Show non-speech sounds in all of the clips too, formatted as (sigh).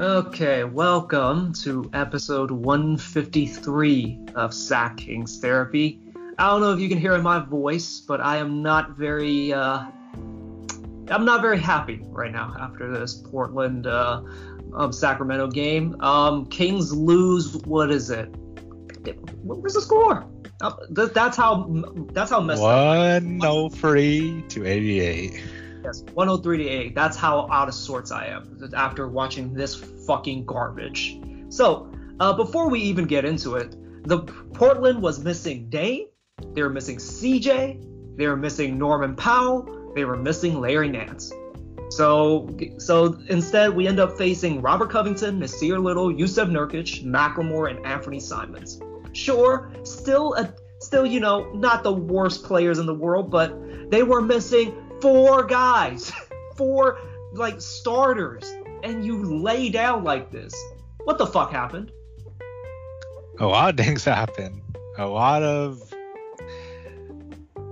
Okay, welcome to episode 153 of Sack Kings Therapy. I don't know if you can hear my voice, but I am not very uh, I'm not very happy right now after this Portland uh, um, Sacramento game. Um, Kings lose. What is it? Where's the score? Uh, that's how that's how messed up. 103 to 88. Yes, 103 to 8. That's how out of sorts I am after watching this fucking garbage. So, uh, before we even get into it, the Portland was missing Dame, they were missing CJ, they were missing Norman Powell, they were missing Larry Nance. So, so instead, we end up facing Robert Covington, Nassir Little, Jusuf Nurkic, McLemore, and Anthony Simons. Sure, still a still, you know, not the worst players in the world, but they were missing four guys, (laughs) four like starters, and you lay down like this. What the fuck happened? A lot of things (laughs) happened. A lot of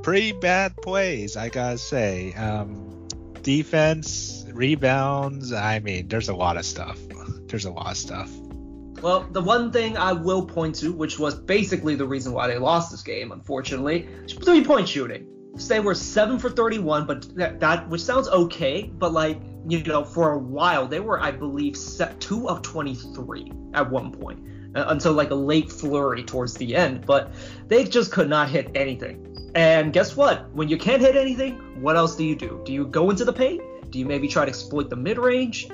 pretty bad plays, I gotta say. Um, defense, rebounds. I mean, there's a lot of stuff. (laughs) There's a lot of stuff. Well, the one thing I will point to, which was basically the reason why they lost this game, unfortunately, three point shooting they were seven for 31, but that, that which sounds okay, but like you know, for a while they were, I believe, set two of 23 at one point uh, until like a late flurry towards the end. But they just could not hit anything. And guess what? When you can't hit anything, what else do you do? Do you go into the paint? Do you maybe try to exploit the mid range?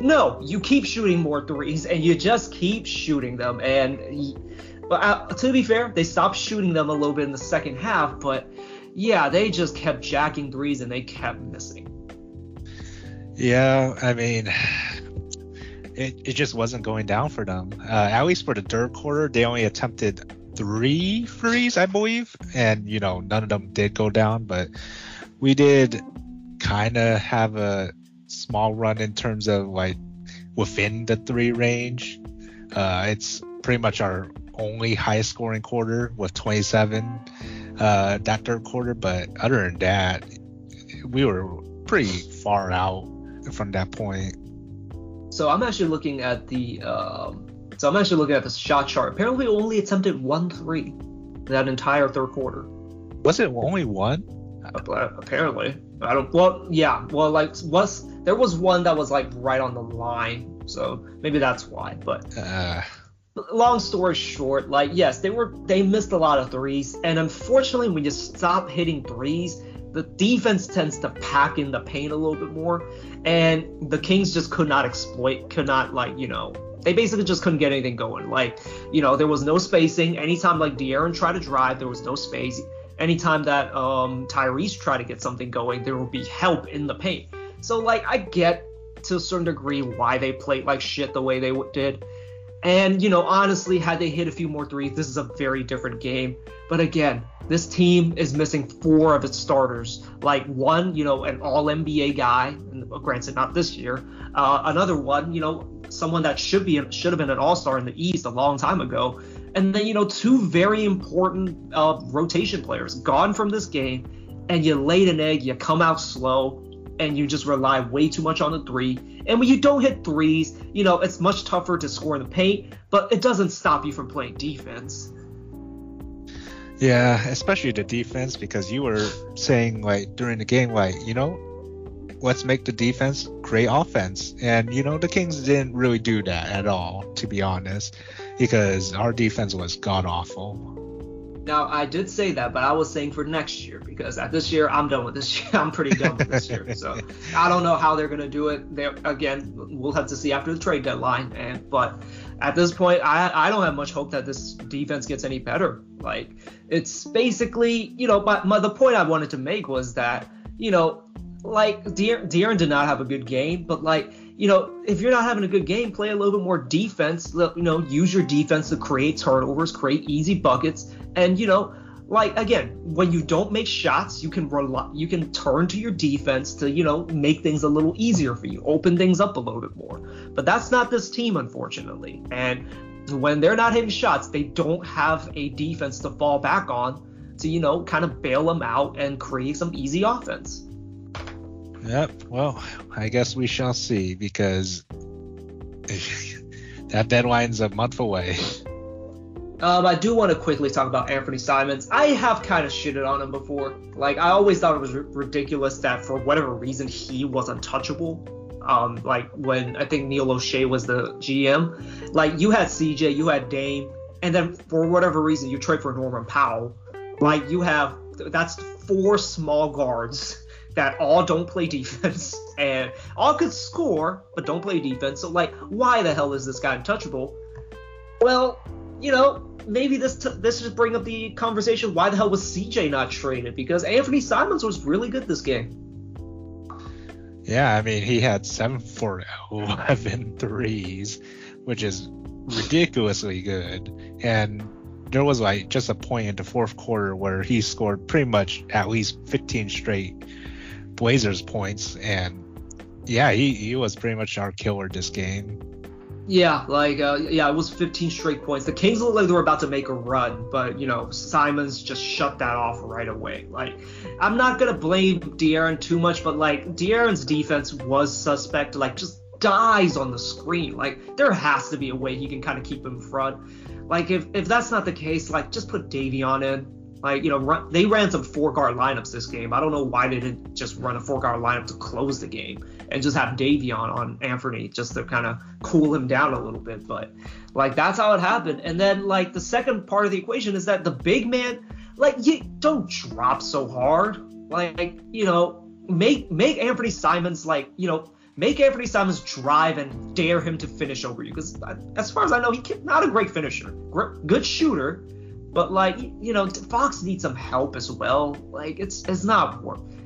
No, you keep shooting more threes and you just keep shooting them. And but uh, to be fair, they stopped shooting them a little bit in the second half, but yeah, they just kept jacking threes and they kept missing. Yeah, I mean, it, it just wasn't going down for them. Uh, at least for the third quarter, they only attempted three threes, I believe, and you know none of them did go down. But we did kind of have a small run in terms of like within the three range. Uh, it's pretty much our only high scoring quarter with 27 uh, that third quarter. But other than that, we were pretty far out from that point. So I'm actually looking at the um, so I'm actually looking at the shot chart. Apparently, only attempted one three that entire third quarter. Was it only one? Apparently, I don't. Well, yeah. Well, like was there was one that was like right on the line, so maybe that's why. But uh, long story short, like yes, they were they missed a lot of threes, and unfortunately, when you stop hitting threes, the defense tends to pack in the paint a little bit more, and the Kings just could not exploit, could not like you know. They basically just couldn't get anything going. Like, you know, there was no spacing. Anytime like De'Aaron tried to drive, there was no space. Anytime that um, Tyrese tried to get something going, there would be help in the paint. So like, I get to a certain degree why they played like shit the way they did and, you know, honestly, had they hit a few more threes, this is a very different game. But again, this team is missing four of its starters. Like one, you know, an all NBA guy, and granted, not this year. Uh, another one, you know, someone that should be should have been an all star in the East a long time ago. And then, you know, two very important uh, rotation players gone from this game. And you laid an egg, you come out slow, and you just rely way too much on the three. And when you don't hit threes, you know, it's much tougher to score in the paint, but it doesn't stop you from playing defense. Yeah, especially the defense because you were saying like during the game like, you know, let's make the defense create offense. And you know, the Kings didn't really do that at all, to be honest, because our defense was god awful. Now I did say that, but I was saying for next year because at this year I'm done with this year. (laughs) I'm pretty done with this year. So I don't know how they're gonna do it. They again, we'll have to see after the trade deadline. And but at this point, I I don't have much hope that this defense gets any better. Like it's basically, you know, but my, the point I wanted to make was that you know, like De- De'Aaron did not have a good game, but like you know, if you're not having a good game, play a little bit more defense. You know, use your defense to create turnovers, create easy buckets, and you know, like again, when you don't make shots, you can rely, you can turn to your defense to you know make things a little easier for you, open things up a little bit more. But that's not this team, unfortunately. And when they're not hitting shots, they don't have a defense to fall back on to you know kind of bail them out and create some easy offense. Yep. Well, I guess we shall see because (laughs) that deadline's a month away. Um, I do want to quickly talk about Anthony Simons. I have kind of shitted on him before. Like, I always thought it was r- ridiculous that for whatever reason he was untouchable. Um, like when I think Neil Olshey was the GM. Like, you had CJ, you had Dame, and then for whatever reason you trade for Norman Powell. Like, you have that's four small guards that all don't play defense (laughs) and all could score but don't play defense. So like, why the hell is this guy untouchable? Well, you know, maybe this t- this just bring up the conversation. Why the hell was CJ not traded? Because Anthony Simons was really good this game. Yeah, I mean he had seven for (laughs) 11 threes, which is ridiculously good. And there was like just a point in the fourth quarter where he scored pretty much at least 15 straight Blazers points, and yeah, he, he was pretty much our killer this game. Yeah, like uh, yeah, it was 15 straight points. The Kings looked like they were about to make a run, but you know Simons just shut that off right away. Like I'm not gonna blame De'Aaron too much, but like De'Aaron's defense was suspect. Like just dies on the screen. Like there has to be a way he can kind of keep him front. Like if if that's not the case, like just put Davion in. Like, you know, run, they ran some four guard lineups this game. I don't know why they didn't just run a four guard lineup to close the game and just have Davion on Anthony just to kind of cool him down a little bit. But like that's how it happened. And then like the second part of the equation is that the big man, like you don't drop so hard. Like, you know, make make Anthony Simons like, you know, make Anthony Simons drive and dare him to finish over you. Because uh, as far as I know, he's not a great finisher. Good shooter, but like, you know, Fox needs some help as well. Like, it's it's not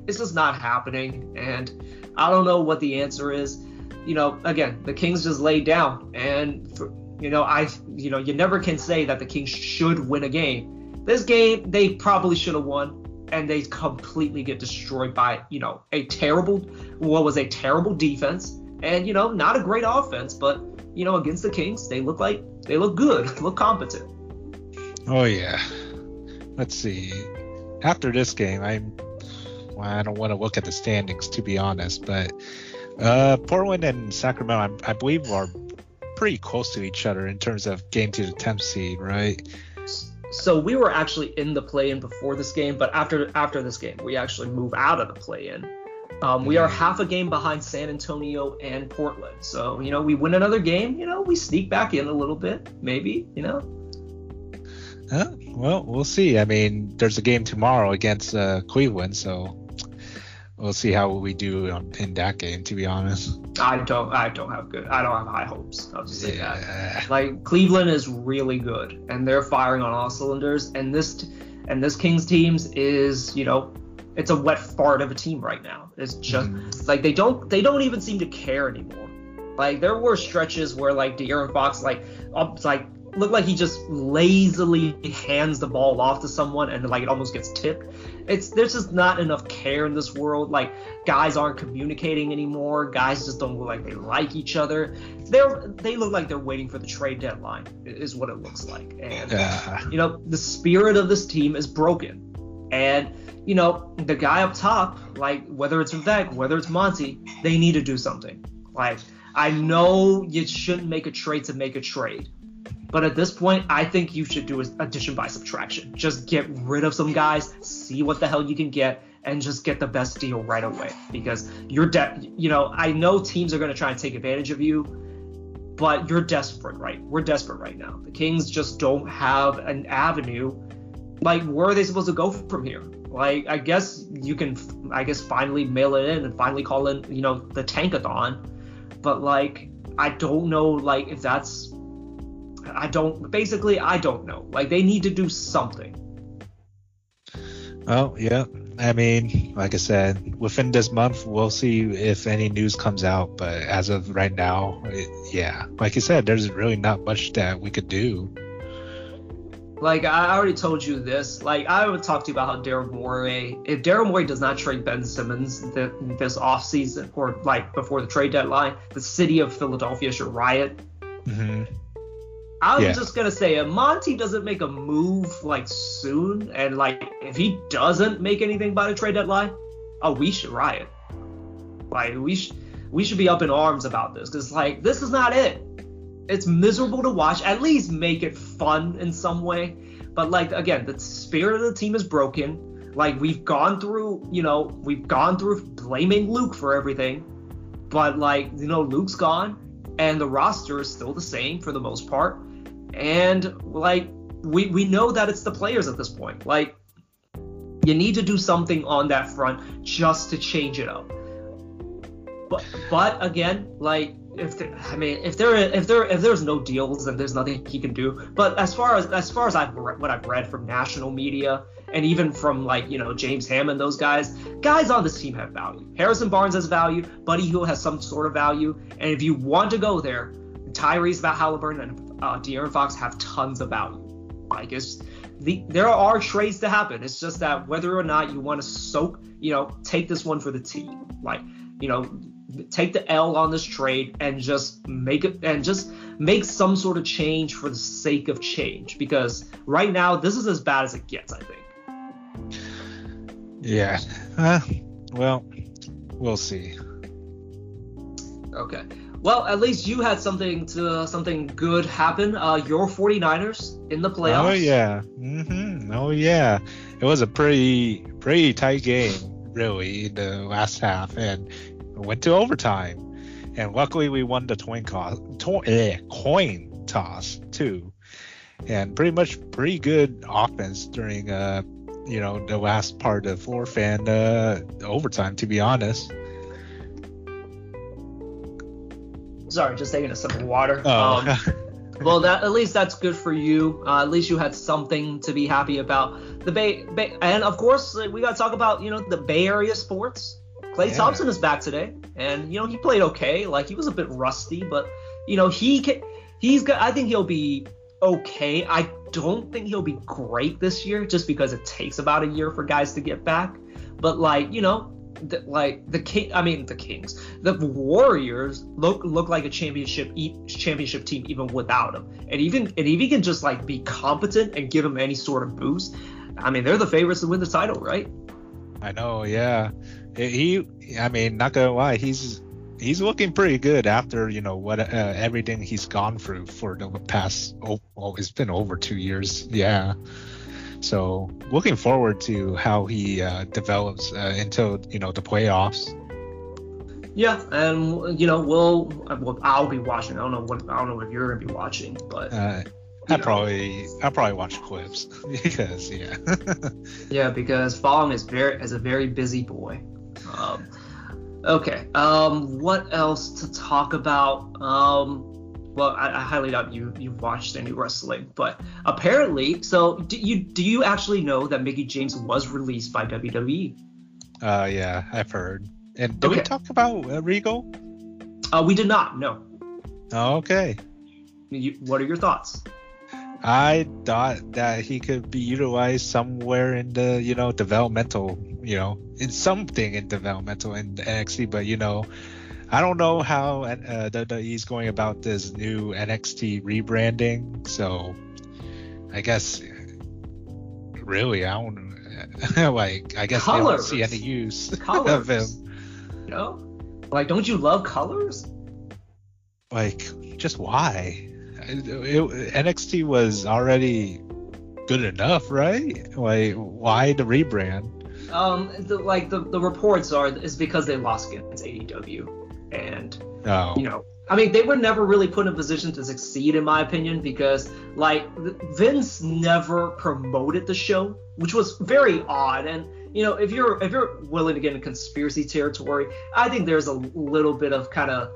it's just not happening, and I don't know what the answer is. You know, again, the Kings just laid down, and for, you know, I you know, you never can say that the Kings should win a game. This game, they probably should have won, and they completely get destroyed by you know a terrible, what was a terrible defense, and you know, not a great offense, but you know, against the Kings, they look like they look good, (laughs) look competent. Oh yeah. Let's see. After this game, I'm. Well, I don't want to look at the standings to be honest, but uh, Portland and Sacramento, I, I believe, are pretty close to each other in terms of game to the 10th seed, right? So we were actually in the play-in before this game, but after after this game, we actually move out of the play-in. Um, we are mm-hmm. half a game behind San Antonio and Portland. So, you know, we win another game, you know, we sneak back in a little bit, maybe, you know. Huh? Well, we'll see. I mean, there's a game tomorrow against uh, Cleveland, so we'll see how we do in that game. To be honest, I don't. I don't have good. I don't have high hopes. I'll just say yeah. that. Like Cleveland is really good, and they're firing on all cylinders. And this and this Kings teams is, you know, it's a wet fart of a team right now. It's just mm. like they don't they don't even seem to care anymore. Like there were stretches where like De'Aaron Fox like up like look like he just lazily hands the ball off to someone and like it almost gets tipped. It's there's just not enough care in this world. Like guys aren't communicating anymore. Guys just don't look like they like each other. They're they look like they're waiting for the trade deadline is what it looks like. And uh. you know the spirit of this team is broken. And you know the guy up top, like whether it's Vivek, whether it's Monty, they need to do something. Like I know you shouldn't make a trade to make a trade but at this point, I think you should do addition by subtraction. Just get rid of some guys, see what the hell you can get, and just get the best deal right away. Because you're de- you know, I know teams are going to try and take advantage of you, but you're desperate, right? We're desperate right now. The Kings just don't have an avenue. Like, where are they supposed to go from here? Like, I guess you can, I guess, finally mail it in and finally call in, you know, the tankathon. But like, I don't know, like, if that's I don't. Basically, I don't know. Like they need to do something. Well, yeah. I mean, like I said, within this month, we'll see if any news comes out. But as of right now, it, yeah, like you said, there's really not much that we could do. Like I already told you this. Like I would talk to you about how Daryl Morey, if Daryl Morey does not trade Ben Simmons th- this offseason or like before the trade deadline, the city of Philadelphia should riot. Mm-hmm. I'm yeah. just gonna say if Monty doesn't make a move like soon, and like if he doesn't make anything by the trade deadline, oh, we should riot. Like we should we should be up in arms about this because like this is not it. it's miserable to watch. At least make it fun in some way. But like again, the spirit of the team is broken. Like we've gone through, you know, we've gone through blaming Luke for everything. But like, you know, Luke's gone and the roster is still the same for the most part. And like we we know that it's the players at this point. Like you need to do something on that front just to change it up. But but again, like if there, I mean if there if there if there's no deals then there's nothing he can do. But as far as as far as I've re- what I've read from national media and even from like you know James Hammond, those guys, guys on this team have value. Harrison Barnes has value. Buddy Hield has some sort of value. And if you want to go there, Tyrese Haliburton and uh, De'Aaron Fox have tons of value. Like it's the there are trades to happen. It's just that whether or not you want to soak, you know, take this one for the team. Like you know, take the L on this trade and just make it and just make some sort of change for the sake of change because right now this is as bad as it gets, I think. Yeah. Uh, well, we'll see. Okay. Well, at least you had something to something good happen. Uh, your 49ers in the playoffs. Oh yeah. Mm-hmm. Oh yeah. It was a pretty pretty tight game, really, in the last half, and went to overtime. And luckily, we won the coin toss, to, eh, coin toss too, and pretty much pretty good offense during uh, you know, the last part of fourth and uh, overtime. To be honest. Sorry, just taking a sip of water. Oh. Um, (laughs) well, that at least that's good for you. Uh, at least you had something to be happy about. The Bay, Bay and of course we got to talk about you know the Bay Area sports. Clay Yeah. Thompson is back today, and you know he played okay. Like he was a bit rusty, but you know he can, he's got. I think he'll be okay. I don't think he'll be great this year, just because it takes about a year for guys to get back. But like you know, the, like the king. I mean the Kings, the Warriors look look like a championship championship team even without him. And even and if he can just like be competent and give him any sort of boost, I mean they're the favorites to win the title, right? I know, yeah. He, I mean, not gonna lie, he's he's looking pretty good after you know what uh, everything he's gone through for the past. Oh, well, it's been over two years, yeah. So looking forward to how he uh, develops uh, until you know the playoffs. Yeah, and you know we'll, well I'll be watching. I don't know what I don't know if you're gonna be watching, but Uh, I probably I probably watch clips (laughs) because yeah. (laughs) yeah, because Fong is very is a very busy boy. Um, okay, um, what else to talk about? Um, well, I, I highly doubt you you've watched any wrestling, but apparently, so do you do you actually know that Mickie James was released by? WWE? uh, yeah, I've heard. And did we talk about uh, Regal? Uh, we did not. No. Oh, okay. You, what are your thoughts? I thought that he could be utilized somewhere in the, you know, developmental, you know, in something in developmental in NXT, but you know, I don't know how uh, WWE's going about this new NXT rebranding. So, I guess really, I don't (laughs) like. I guess they don't see any use (laughs) of him. You know, like don't you love colors? Like, just why? It- it- NXT was already good enough, right? Like, why the rebrand? Um, the, like the, the reports are is because they lost against AEW, and No. you know, I mean, they were never really put in a position to succeed, in my opinion, because like Vince never promoted the show, which was very odd. And you know, if you're if you're willing to get in conspiracy territory, I think there's a little bit of kind of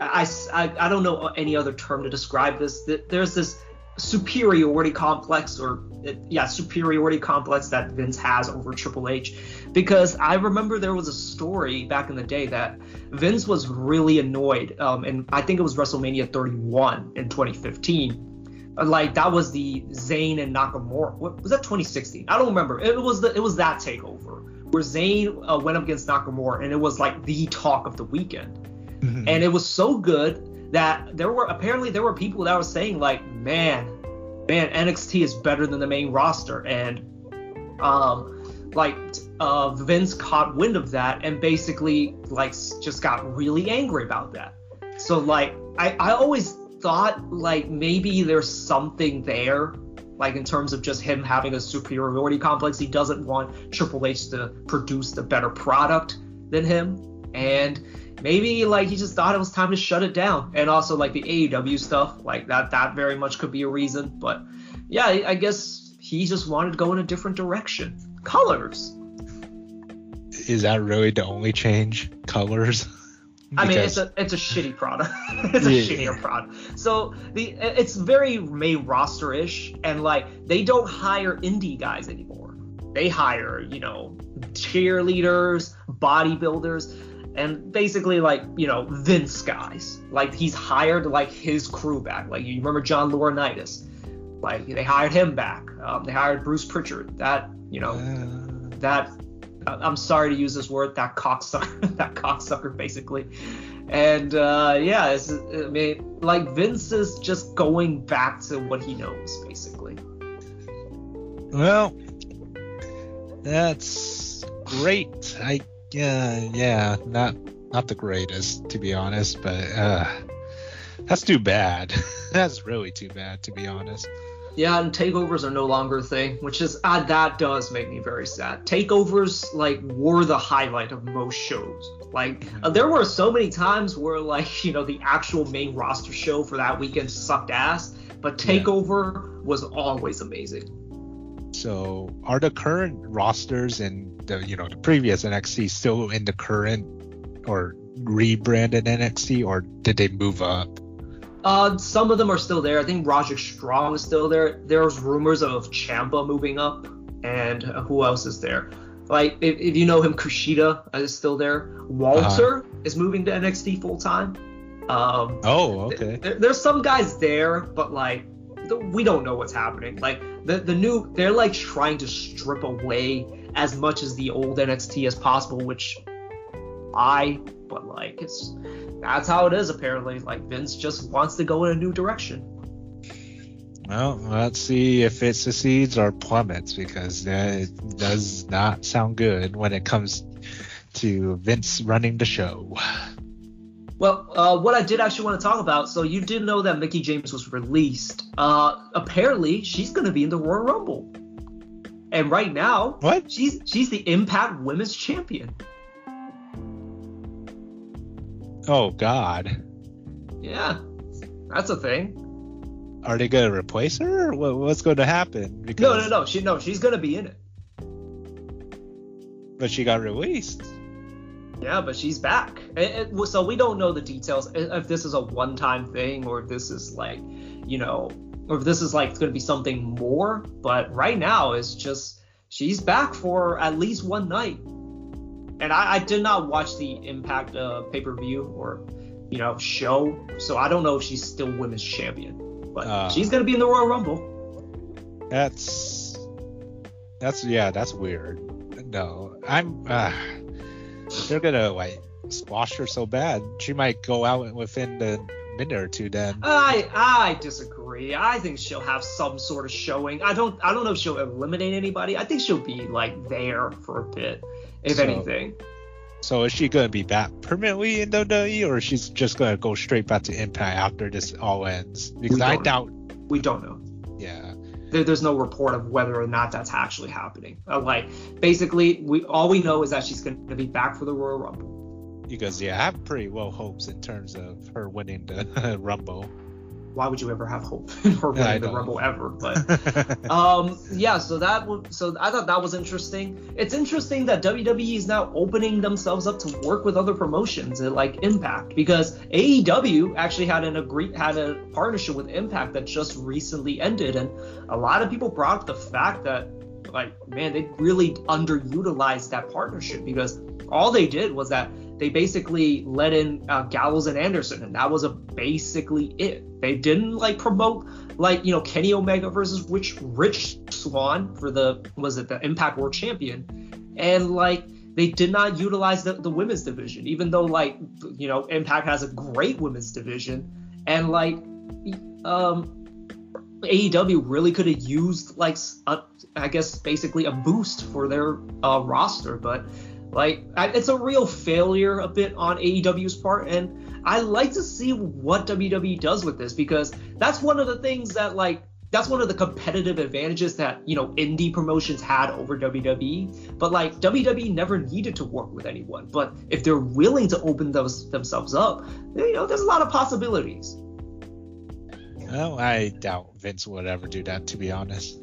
I, I, I don't know any other term to describe this. That There's this superiority complex, or yeah, superiority complex that Vince has over Triple H, because I remember there was a story back in the day that Vince was really annoyed, um, and I think it was WrestleMania 31 in 2015. Uh, Like that was the Zayn and Nakamura. What was that? 2016? I don't remember. It was the it was that takeover where Zayn uh, went up against Nakamura, and it was like the talk of the weekend Mhm. and it was so good that there were apparently there were people that were saying like man man NXT is better than the main roster. And um like uh Vince caught wind of that and basically like just got really angry about that. So like I I always thought like maybe there's something there, like in terms of just him having a superiority complex. He doesn't want Triple H to produce the better product than him, and maybe like he just thought it was time to shut it down. And also like the AEW stuff, like that that very much could be a reason. But yeah, I, guess he just wanted to go in a different direction. Colors. Is that really the only change? Colors? (laughs) I mean, it's a it's a shitty product. (laughs) it's a yeah. shittier product. So the it's very main roster ish, and like they don't hire indie guys anymore. They hire you know cheerleaders, bodybuilders, and basically like you know Vince guys. Like he's hired like his crew back. Like you remember John Laurinaitis. Like they hired him back. Um, they hired Bruce Pritchard. That you know uh... that I'm sorry to use this word, that cocksucker, (laughs) that cocksucker, basically. And uh, yeah, I mean, like Vince is just going back to what he knows, basically. Well, that's great. I yeah, yeah, not not the greatest to be honest, but uh, that's too bad. (laughs) that's really too bad to be honest. Yeah, and takeovers are no longer a thing, which is uh, that does make me very sad. Takeovers like were the highlight of most shows. Like uh, there were so many times where like (laughs) you know the actual main roster show for that weekend sucked ass, but Takeover yeah. was always amazing. So are the current rosters and the you know the previous NXT still in the current or rebranded NXT, or did they move up? Uh, some of them are still there. I think Roderick Strong is still there. There's rumors of Ciampa moving up, and who else is there? Like if, if you know him, Kushida is still there. Walter uh-huh. is moving to NXT full time. Um, oh, okay. Th- there's some guys there, but like we don't know what's happening. Like the the new, they're like trying to strip away as much as the old NXT as possible, which I, but like it's that's how it is apparently. Like Vince just wants to go in a new direction. Well, let's see if it succeeds or plummets because it does not sound good when it comes to Vince running the show. Well, uh, what I did actually want to talk about. So you did know that Mickie James was released. Uh, apparently, she's going to be in the Royal Rumble. And right now, what? She's she's the Impact Women's Champion. Oh God. Yeah, that's a thing. Are they gonna replace her? What's going to happen? Because... No, no, no. She no, she's gonna be in it. But she got released. Yeah, but she's back. It, it, so we don't know the details if this is a one-time thing or if this is like, you know, or if this is like going to be something more. But right now, it's just she's back for at least one night and I, I did not watch the Impact uh, pay per view or you know show, so I don't know if she's still women's champion, but uh, she's gonna be in the Royal Rumble. That's that's yeah, that's weird. No, I'm. Uh, they're gonna like squash her so bad, she might go out within the minute or two. Then I I disagree. I think she'll have some sort of showing. I don't I don't know if she'll eliminate anybody. I think she'll be like there for a bit if so, anything. So is she gonna be back permanently in WWE, or she's just gonna go straight back to Impact after this all ends? Because I doubt. We don't know. There, there's no report of whether or not that's actually happening. Uh, like basically, we all we know is that she's gonna be back for the Royal Rumble. Because yeah, I have pretty low hopes in terms of her winning the (laughs) Rumble why would you ever have hope (laughs) in her winning the rebel ever? But (laughs) um, yeah, so that would so I thought that was interesting. It's interesting that WWE is now opening themselves up to work with other promotions like Impact because AEW actually had an agree had a partnership with Impact that just recently ended, and a lot of people brought up the fact that like man they really underutilized that partnership because all they did was that they basically let in uh, Gallows and Anderson, and that was a basically it. They didn't like promote like you know Kenny Omega versus which Rich Swann for the was it the Impact World Champion, and like they did not utilize the, the women's division, even though like you know Impact has a great women's division, and like um AEW really could have used like a, I guess basically a boost for their uh, roster, but Like it's a real failure a bit on AEW's part, and I like to see what WWE does with this because that's one of the things that like that's one of the competitive advantages that you know indie promotions had over WWE. But like WWE never needed to work with anyone. But if they're willing to open those themselves up, you know, there's a lot of possibilities. Well, I doubt Vince would ever do that, to be honest.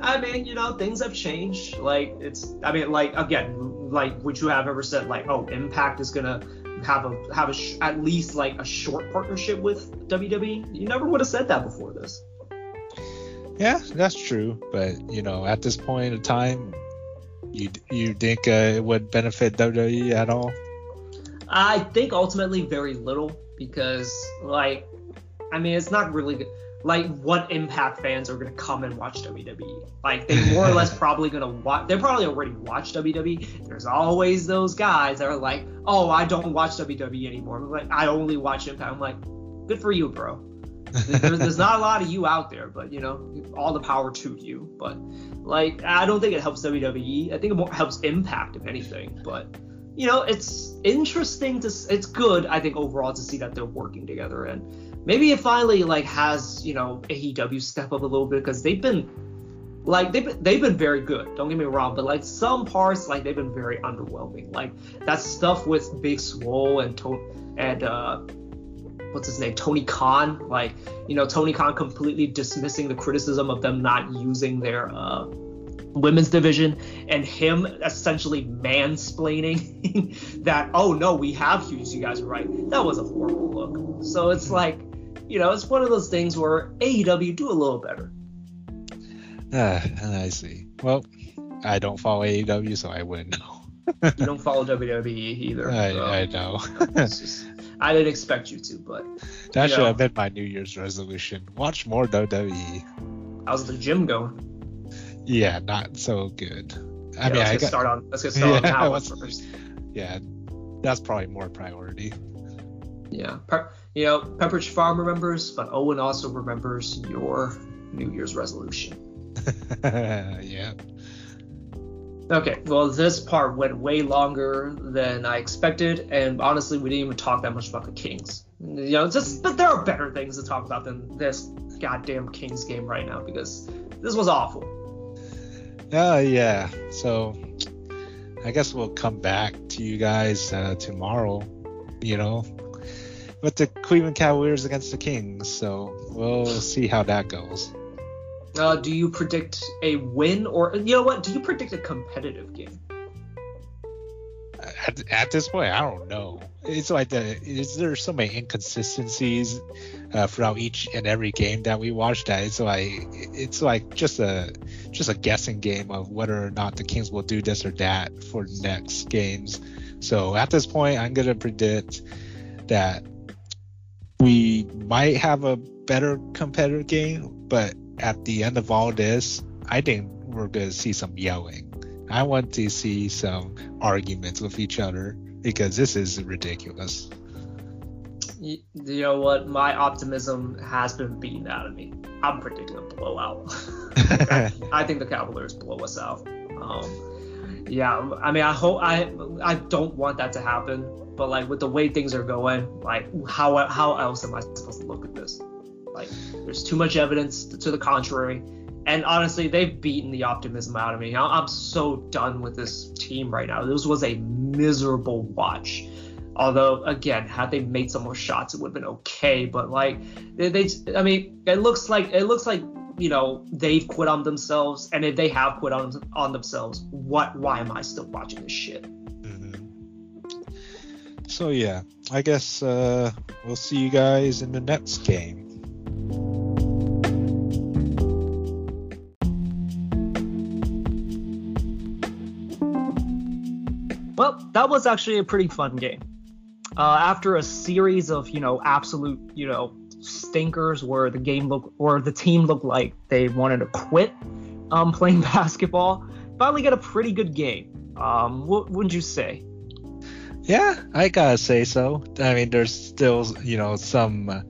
I mean, you know, things have changed. Like it's, I mean, like again, like would you have ever said like, oh, Impact is gonna have a have a sh- at least like a short partnership with WWE? You never would have said that before this. Yeah, that's true. But you know, at this point in time, you you think uh, it would benefit WWE at all? I think ultimately very little because like, I mean, it's not really good. Like, what Impact fans are gonna come and watch WWE? Like, they more or less (laughs) probably gonna watch. They're probably already watched WWE. There's always those guys that are like, oh, I don't watch WWE anymore. like, I only watch Impact. I'm like, good for you, bro there's, there's not a lot of you out there, but you know, all the power to you. But like, I don't think it helps WWE. I think it more helps Impact, if anything. But you know, it's interesting to, it's good, I think overall to see that they're working together, and maybe it finally like has you know AEW step up a little bit because they've been like they've they've been very good. Don't get me wrong, but like some parts like they've been very underwhelming. Like that stuff with Big Swole and to- and uh what's his name, Tony Khan. Like, you know, Tony Khan completely dismissing the criticism of them not using their uh, women's division and him essentially mansplaining (laughs) that, oh no, we have huge you guys are right. That was a horrible look. So it's like, you know, it's one of those things where AEW do a little better. Ah, I see. Well, I don't follow AEW, so I wouldn't know. (laughs) you don't follow WWE either. I, so. I know. just, I didn't expect you to, but that should know, have been my New Year's resolution. Watch more WWE. How's the gym going? Yeah, not so good. I yeah, mean, let's I get got, start on. Let's get (laughs) started yeah, on that first. Yeah, that's probably more priority. Yeah, you know, Pepperidge Farm remembers, but Owen also remembers your New Year's resolution. (laughs) yeah. Okay, well, this part went way longer than I expected, and honestly, we didn't even talk that much about the Kings. You know, just but there are better things to talk about than this goddamn Kings game right now because this was awful. Uh, yeah. So I guess we'll come back to you guys uh, tomorrow. You know, with the Cleveland Cavaliers against the Kings. So we'll see how that goes. Uh, do you predict a win or you know what? Do you predict a competitive game? At, at this point, I don't know. It's like the is there so many inconsistencies uh, throughout each and every game that we watch that it's like it's like just a just a guessing game of whether or not the Kings will do this or that for next games. So at this point, I'm gonna predict that might have a better competitive game, but at the end of all this, I think we're going to see some yelling. I want to see some arguments with each other because this is ridiculous. You, you know what? My optimism has been beaten out of me. I'm predicting a blowout. (laughs) (laughs) I think the Cavaliers blow us out. Um, yeah, I mean, I hope I I don't want that to happen, but like with the way things are going, like how how else am I supposed to look at this? Like, there's too much evidence to the contrary. And honestly, they've beaten the optimism out of me. I'm so done with this team right now. This was a miserable watch. Although, again, had they made some more shots, it would have been okay. But like, they, they, I mean, it looks like it looks like you know they've quit on themselves. And if they have quit on on themselves, what? Why am I still watching this shit? Mm-hmm. So yeah, I guess uh, we'll see you guys in the next game. Well, that was actually a pretty fun game. Uh, after a series of, you know, absolute, you know, stinkers where the game looked or the team looked like they wanted to quit um, (laughs) playing basketball, finally got a pretty good game. Um, what wouldn't you say? Yeah, I gotta say so. I mean, there's still, you know, some uh,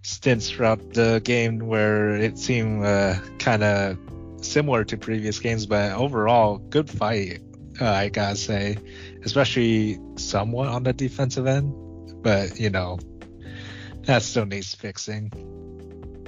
stints throughout the game where it seemed uh, kind of similar to previous games, but overall, good fight Uh, I gotta say, especially somewhat on the defensive end. But you know, that still needs fixing.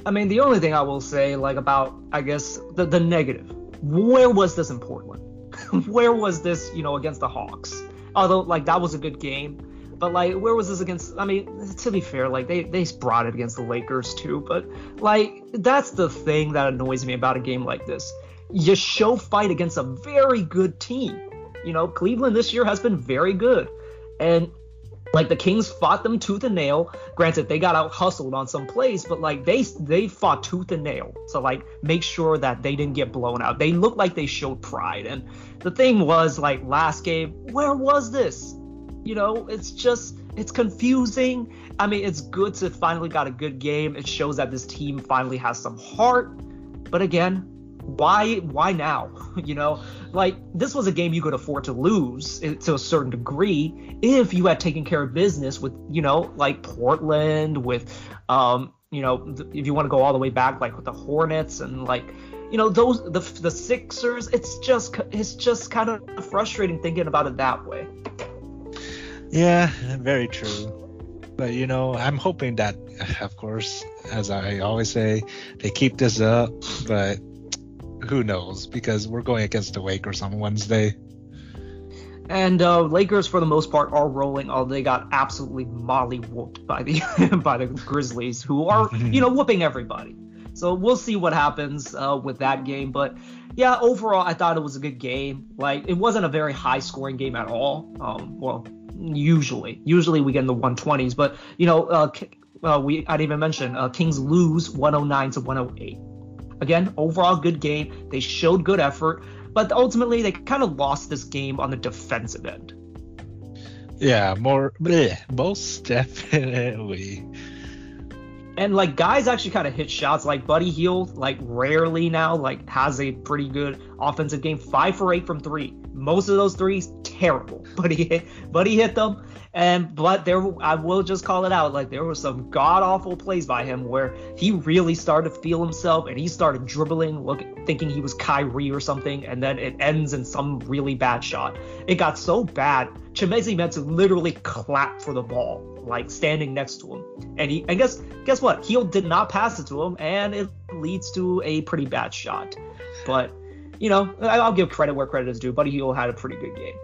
I mean, the only thing I will say, like about, I guess, the the negative. Where was this in Portland? (laughs) where was this, you know, against the Hawks? Although, like, that was a good game. But like, where was this against? I mean, to be fair, like they they brought it against the Lakers too. But like, that's the thing that annoys me about a game like this. You show fight against a very good team. You know, Cleveland this year has been very good, and like the Kings fought them tooth and nail. Granted, they got out hustled on some plays, but like they they fought tooth and nail. to like make sure that they didn't get blown out. They looked like they showed pride. And the thing was like last game, where was this? You know, it's just it's confusing. I mean, it's good to finally got a good game. It shows that this team finally has some heart. But again, why why now? (laughs) You know, like this was a game you could afford to lose to a certain degree if you had taken care of business with you know like Portland with um you know if you want to go all the way back like with the Hornets and like you know those the the Sixers. It's just it's just kind of frustrating thinking about it that way. Yeah, very true. But you know, I'm hoping that, of course, as I always say, they keep this up. But who knows? Because we're going against the Lakers on Wednesday. And uh, Lakers, for the most part, are rolling. Although they got absolutely molly whooped by the (laughs) by the Grizzlies, who are you know whooping everybody. So we'll see what happens uh, with that game. But yeah, overall, I thought it was a good game. Like it wasn't a very high scoring game at all. Um, well, usually, usually we get in the 120s, but you know, uh, uh, we I didn't even mention uh, Kings lose 109 to 108. Again, overall good game. They showed good effort, but ultimately they kind of lost this game on the defensive end. Yeah, more bleh, most (laughs) definitely. And like guys actually kind of hit shots. Like Buddy Hield, like rarely now, like has a pretty good offensive game. Five for eight from three. Most of those threes terrible, (laughs) but he hit, but he hit them. And but there, I will just call it out. Like there were some god awful plays by him where he really started to feel himself and he started dribbling, look, thinking he was Kyrie or something, and then it ends in some really bad shot. It got so bad, Chimezie Metu literally clapped for the ball, like standing next to him. And he, and guess guess what? Hield did not pass it to him, and it leads to a pretty bad shot. But you know, I'll give credit where credit is due. Buddy Hield had a pretty good game.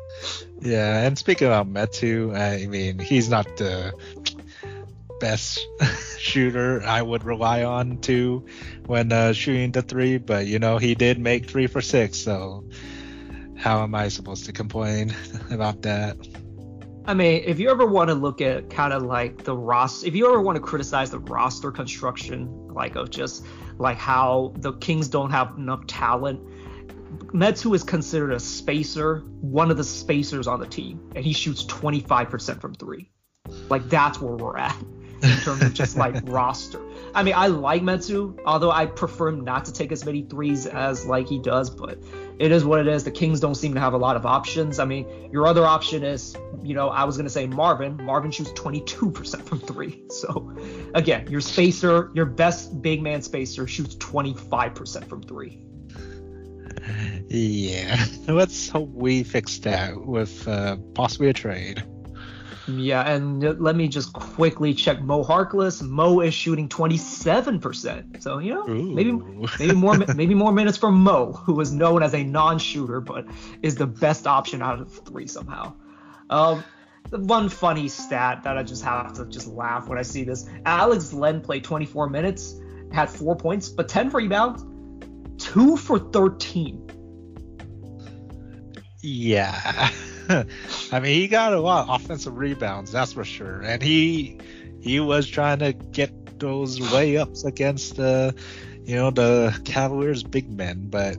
Yeah, and speaking about Metu, I mean, he's not the best (laughs) shooter I would rely on to when uh, shooting the three, but you know, he did make three for six, so how am I supposed to complain (laughs) about that? I mean, if you ever want to look at kind of like the roster, if you ever want to criticize the roster construction, like of just like how the Kings don't have enough talent, Metu is considered a spacer, one of the spacers on the team, and he shoots 25% from three. Like that's where we're at in terms of just (laughs) like roster. I mean, I like Metu, although I prefer him not to take as many threes as like he does, but it is what it is. The Kings don't seem to have a lot of options. I mean, your other option is, you know, I was gonna say Marvin. Marvin shoots 22% from three. (laughs) So again, your spacer, your best big man spacer shoots 25% from three. Yeah, (laughs) let's hope we fix that with uh, possibly a trade. Yeah, and let me just quickly check Mo Harkless. Mo is shooting 27%. So, you know, Ooh. maybe maybe more (laughs) maybe more minutes for Mo, who is known as a non-shooter but is the best option out of three somehow. Um, one funny stat that I just have to just laugh when I see this. Alex Len played 24 minutes, had 4 points, but 10 rebounds, 2 for 13. Yeah. (laughs) I mean, he got a lot of offensive rebounds, that's for sure. And he he was trying to get those way ups against the you know the Cavaliers big men, but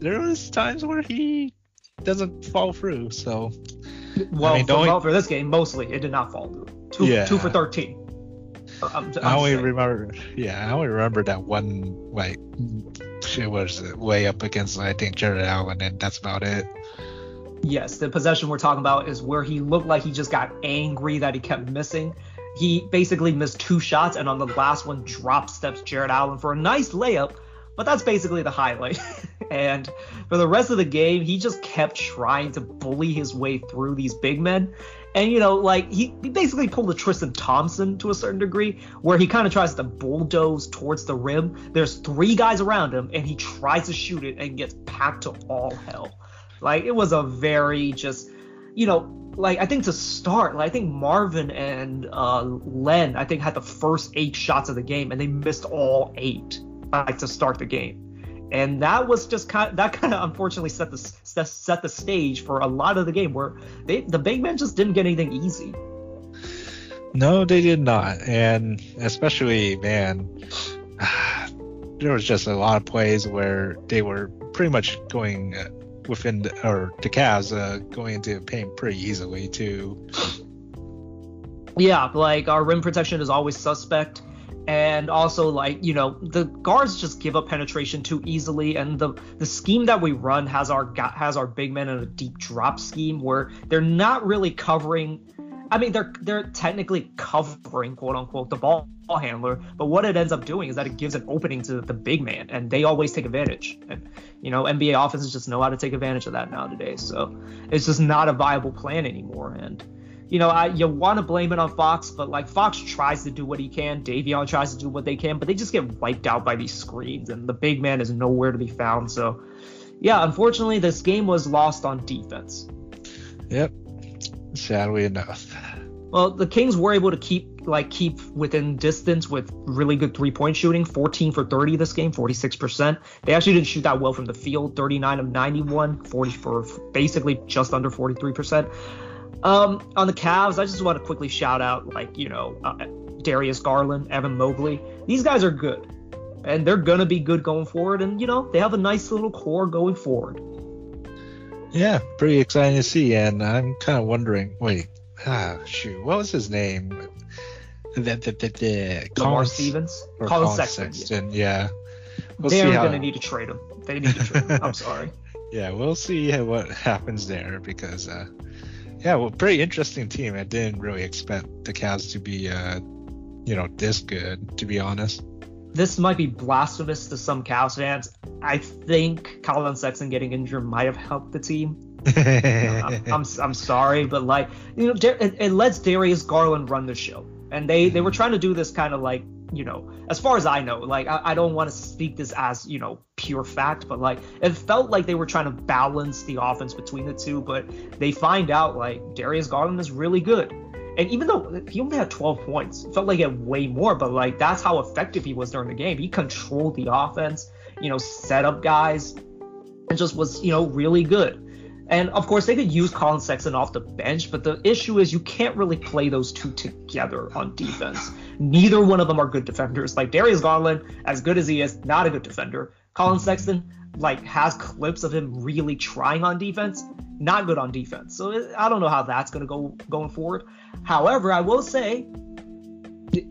there was times where he doesn't fall through. So well, I mean, for, well, for this game, mostly it did not fall through. Two, yeah. two for thirteen. I'm, I'm i only saying. remember, yeah, I only remember that one like she was way up against I think Jarrett Allen, and that's about it. Yes, the possession we're talking about is where he looked like he just got angry that he kept missing. He basically missed two shots, and on the last one, drop steps Jarrett Allen for a nice layup. But that's basically the highlight. (laughs) and for the rest of the game, he just kept trying to bully his way through these big men. And you know, like he, he basically pulled a Tristan Thompson to a certain degree, where he kind of tries to bulldoze towards the rim. There's three guys around him, and he tries to shoot it and gets packed to all hell. Like it was a very just, you know, like I think to start, like I think Marvin and uh, Len, I think had the first eight shots of the game, and they missed all eight, like to start the game and that was just kind of, that kind of unfortunately set the set the stage for a lot of the game where they the big men just didn't get anything easy. No, they did not, and especially man, (sighs) there was just a lot of plays where they were pretty much going uh, within the, or the Cavs uh, going into paint pretty easily too. Yeah, like our rim protection is always suspect and also like you know the guards just give up penetration too easily. And the the scheme that we run has our has our big men in a deep drop scheme where they're not really covering I mean they're they're technically covering quote unquote the ball handler. But what it ends up doing is that it gives an opening to the big man. And they always take advantage. And you know NBA offenses just know how to take advantage of that nowadays. So it's just not a viable plan anymore. And you know, I, you want to blame it on Fox, but like Fox tries to do what he can, Davion tries to do what they can, but they just get wiped out by these screens, and the big man is nowhere to be found. So, yeah, unfortunately, this game was lost on defense. Yep, sadly enough. Well, the Kings were able to keep like keep within distance with really good three point shooting, 14 for 30 this game, 46%. They actually didn't shoot that well from the field, 39 of 91, 40 for basically just under 43%. Um, on the Cavs, I just want to quickly shout out, like, you know, uh, Darius Garland, Evan Mobley. These guys are good. And they're going to be good going forward. And, you know, they have a nice little core going forward. Yeah, pretty exciting to see. And I'm kind of wondering wait, ah, shoot, what was his name? The, the, the, the Colin Stevens? Or Colin, Collin Sexton. Sexton. Yeah. yeah. We'll They're going to need to trade him. They need to trade him. I'm (laughs) sorry. Yeah, we'll see what happens there because uh, yeah, well, pretty interesting team. I didn't really expect the Cavs to be, uh, you know, this good, to be honest. This might be blasphemous to some Cavs fans. I think Collin Sexton getting injured might have helped the team. you know, I'm, I'm, I'm, sorry, but like, you know, it, it lets Darius Garland run the show. And they, they were trying to do this kind of like you know, as far as I know, like I, I don't want to speak this as you know pure fact, but like it felt like they were trying to balance the offense between the two, but they find out like Darius Garland is really good. And even though he only had 12 points, felt like he had way more, but like that's how effective he was during the game. He controlled the offense, you know, set up guys, and just was, you know, really good. And of course, they could use Collin Sexton off the bench, but the issue is you can't really play those two together on defense. Neither one of them are good defenders. Like Darius Garland, as good as he is, not a good defender. Collin Sexton, like, has clips of him really trying on defense, not good on defense. So I don't know how that's going to go going forward. However, I will say,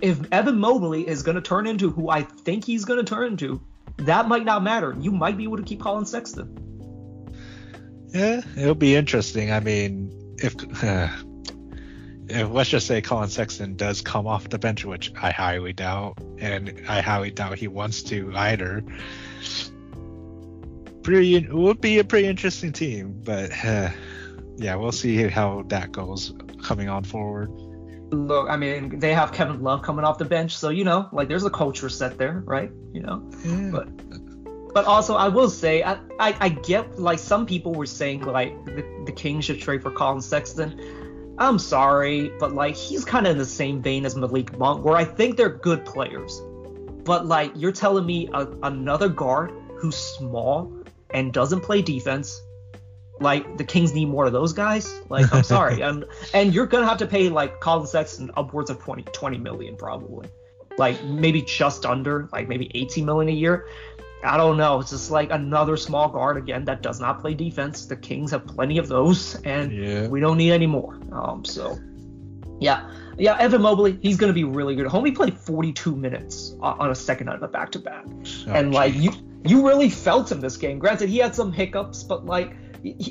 if Evan Mobley is going to turn into who I think he's going to turn into, that might not matter. You might be able to keep Collin Sexton. Yeah, it'll be interesting. I mean, if, uh, (sighs) if let's just say Collin Sexton does come off the bench, which I highly doubt, and I highly doubt he wants to either. Pretty it would be a pretty interesting team, but uh, (sighs) yeah, we'll see how that goes coming on forward. Look, I mean, they have Kevin Love coming off the bench, so you know, like there's a culture set there, right? You know, yeah. but but also, I will say, I, I, I get like some people were saying like the, the Kings should trade for Collin Sexton. I'm sorry, but like he's kind of in the same vein as Malik Monk, where I think they're good players. But like you're telling me a, another guard who's small and doesn't play defense, like the Kings need more of those guys. Like I'm sorry, (laughs) and and you're gonna have to pay like Collin Sexton upwards of 20 20 million probably, like maybe just under, like maybe 18 million a year. I don't know. It's just like another small guard again that does not play defense. The Kings have plenty of those, and yeah. we don't need any more. Um, so yeah, yeah. Evan Mobley, he's gonna be really good. Homie played 42 minutes on a second out of a back to back, and like you, you really felt him this game. Granted, he had some hiccups, but like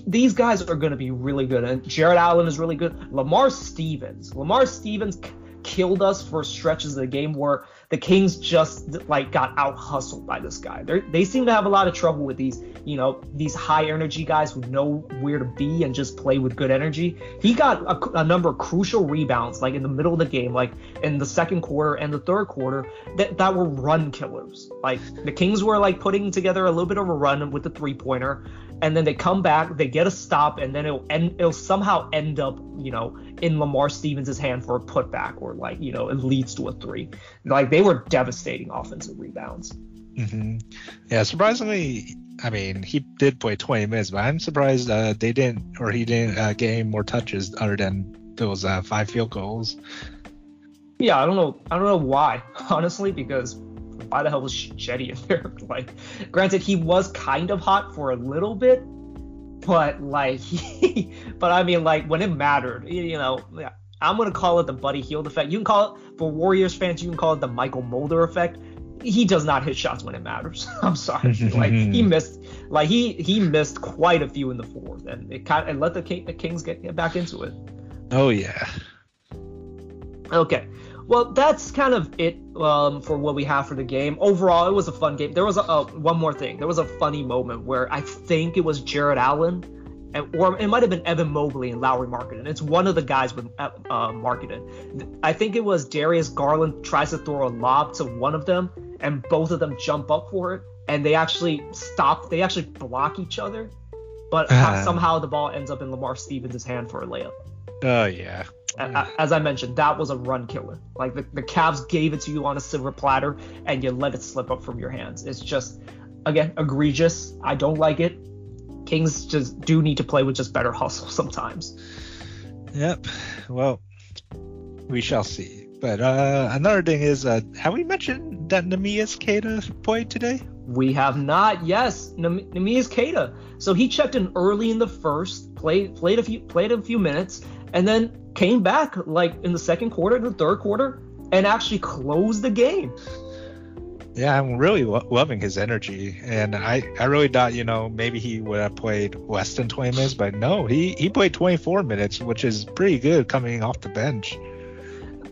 these guys are going to be really good. And Jarrett Allen is really good. Lamar Stevens. Lamar Stevens killed us for stretches of the game where the Kings just like got out hustled by this guy. They they seem to have a lot of trouble with these, you know, these high energy guys who know where to be and just play with good energy. He got a, a, number of crucial rebounds, like in the middle of the game, like in the second quarter and the third quarter, that that were run killers. Like the Kings were like putting together a little bit of a run with the three pointer, and then they come back, they get a stop, and then it'll end, it'll somehow end up, you know, in Lamar Stevens' hand for a putback, or like, you know, it leads to a three. Like they were devastating offensive rebounds. Mm-hmm. Yeah, surprisingly, I mean, he did play 20 minutes, but I'm surprised uh, they didn't, or he didn't uh, get any more touches other than those uh, five field goals. Yeah, I don't know. I don't know why, (laughs) honestly, because why the hell was Cedi in there? (laughs) like, granted, he was kind of hot for a little bit, but like, (laughs) he, but I mean, like when it mattered, you know, I'm gonna call it the Buddy Hield effect. You can call it for Warriors fans, you can call it the Mychal Mulder effect. He does not hit shots when it matters. (laughs) I'm sorry, like he missed, like he he missed quite a few in the fourth, and it kind of let the, King, the Kings get, get back into it. Oh yeah. Okay, well, that's kind of it um, for what we have for the game. Overall, it was a fun game. There was a, uh, one more thing. There was a funny moment where I think it was Jarrett Allen, and, or it might have been Evan Mobley and Lauri Markkanen. It's one of the guys with uh, uh Markkanen. I think it was Darius Garland tries to throw a lob to one of them, and both of them jump up for it, and they actually stop. They actually block each other, but uh. somehow the ball ends up in Lamar Stevens' hand for a layup. Oh yeah as I mentioned, that was a run killer. Like the, the Cavs gave it to you on a silver platter and you let it slip up from your hands. It's just, again, egregious. I don't like it. Kings just do need to play with just better hustle (laughs) sometimes. Yep. Well, we shall see. But uh, another thing is, uh, have we mentioned that Neemias Queta played today? We have not. Yes, Neemias Queta. So he checked in early in the first, played played a few played a few minutes, and then came back like in the second quarter, the third quarter, and actually closed the game. Yeah, I'm really lo- loving his energy, and I, I really thought you know maybe he would have played less than 20 minutes, but no, he he played 24 minutes, which is pretty good coming off the bench.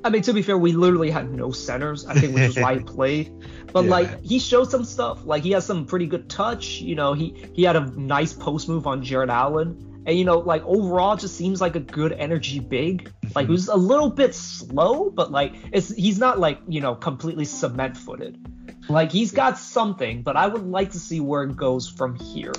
I mean, to be fair, we literally had no centers. I think which is why he (laughs) played. But yeah. like he showed some stuff. Like he has some pretty good touch. You know, he he had a nice post move on Jarrett Allen. And you know, like overall, just seems like a good energy big. Like who's a little bit slow, but like it's he's not like you know completely cement footed. Like he's got something, but I would like to see where it goes from here.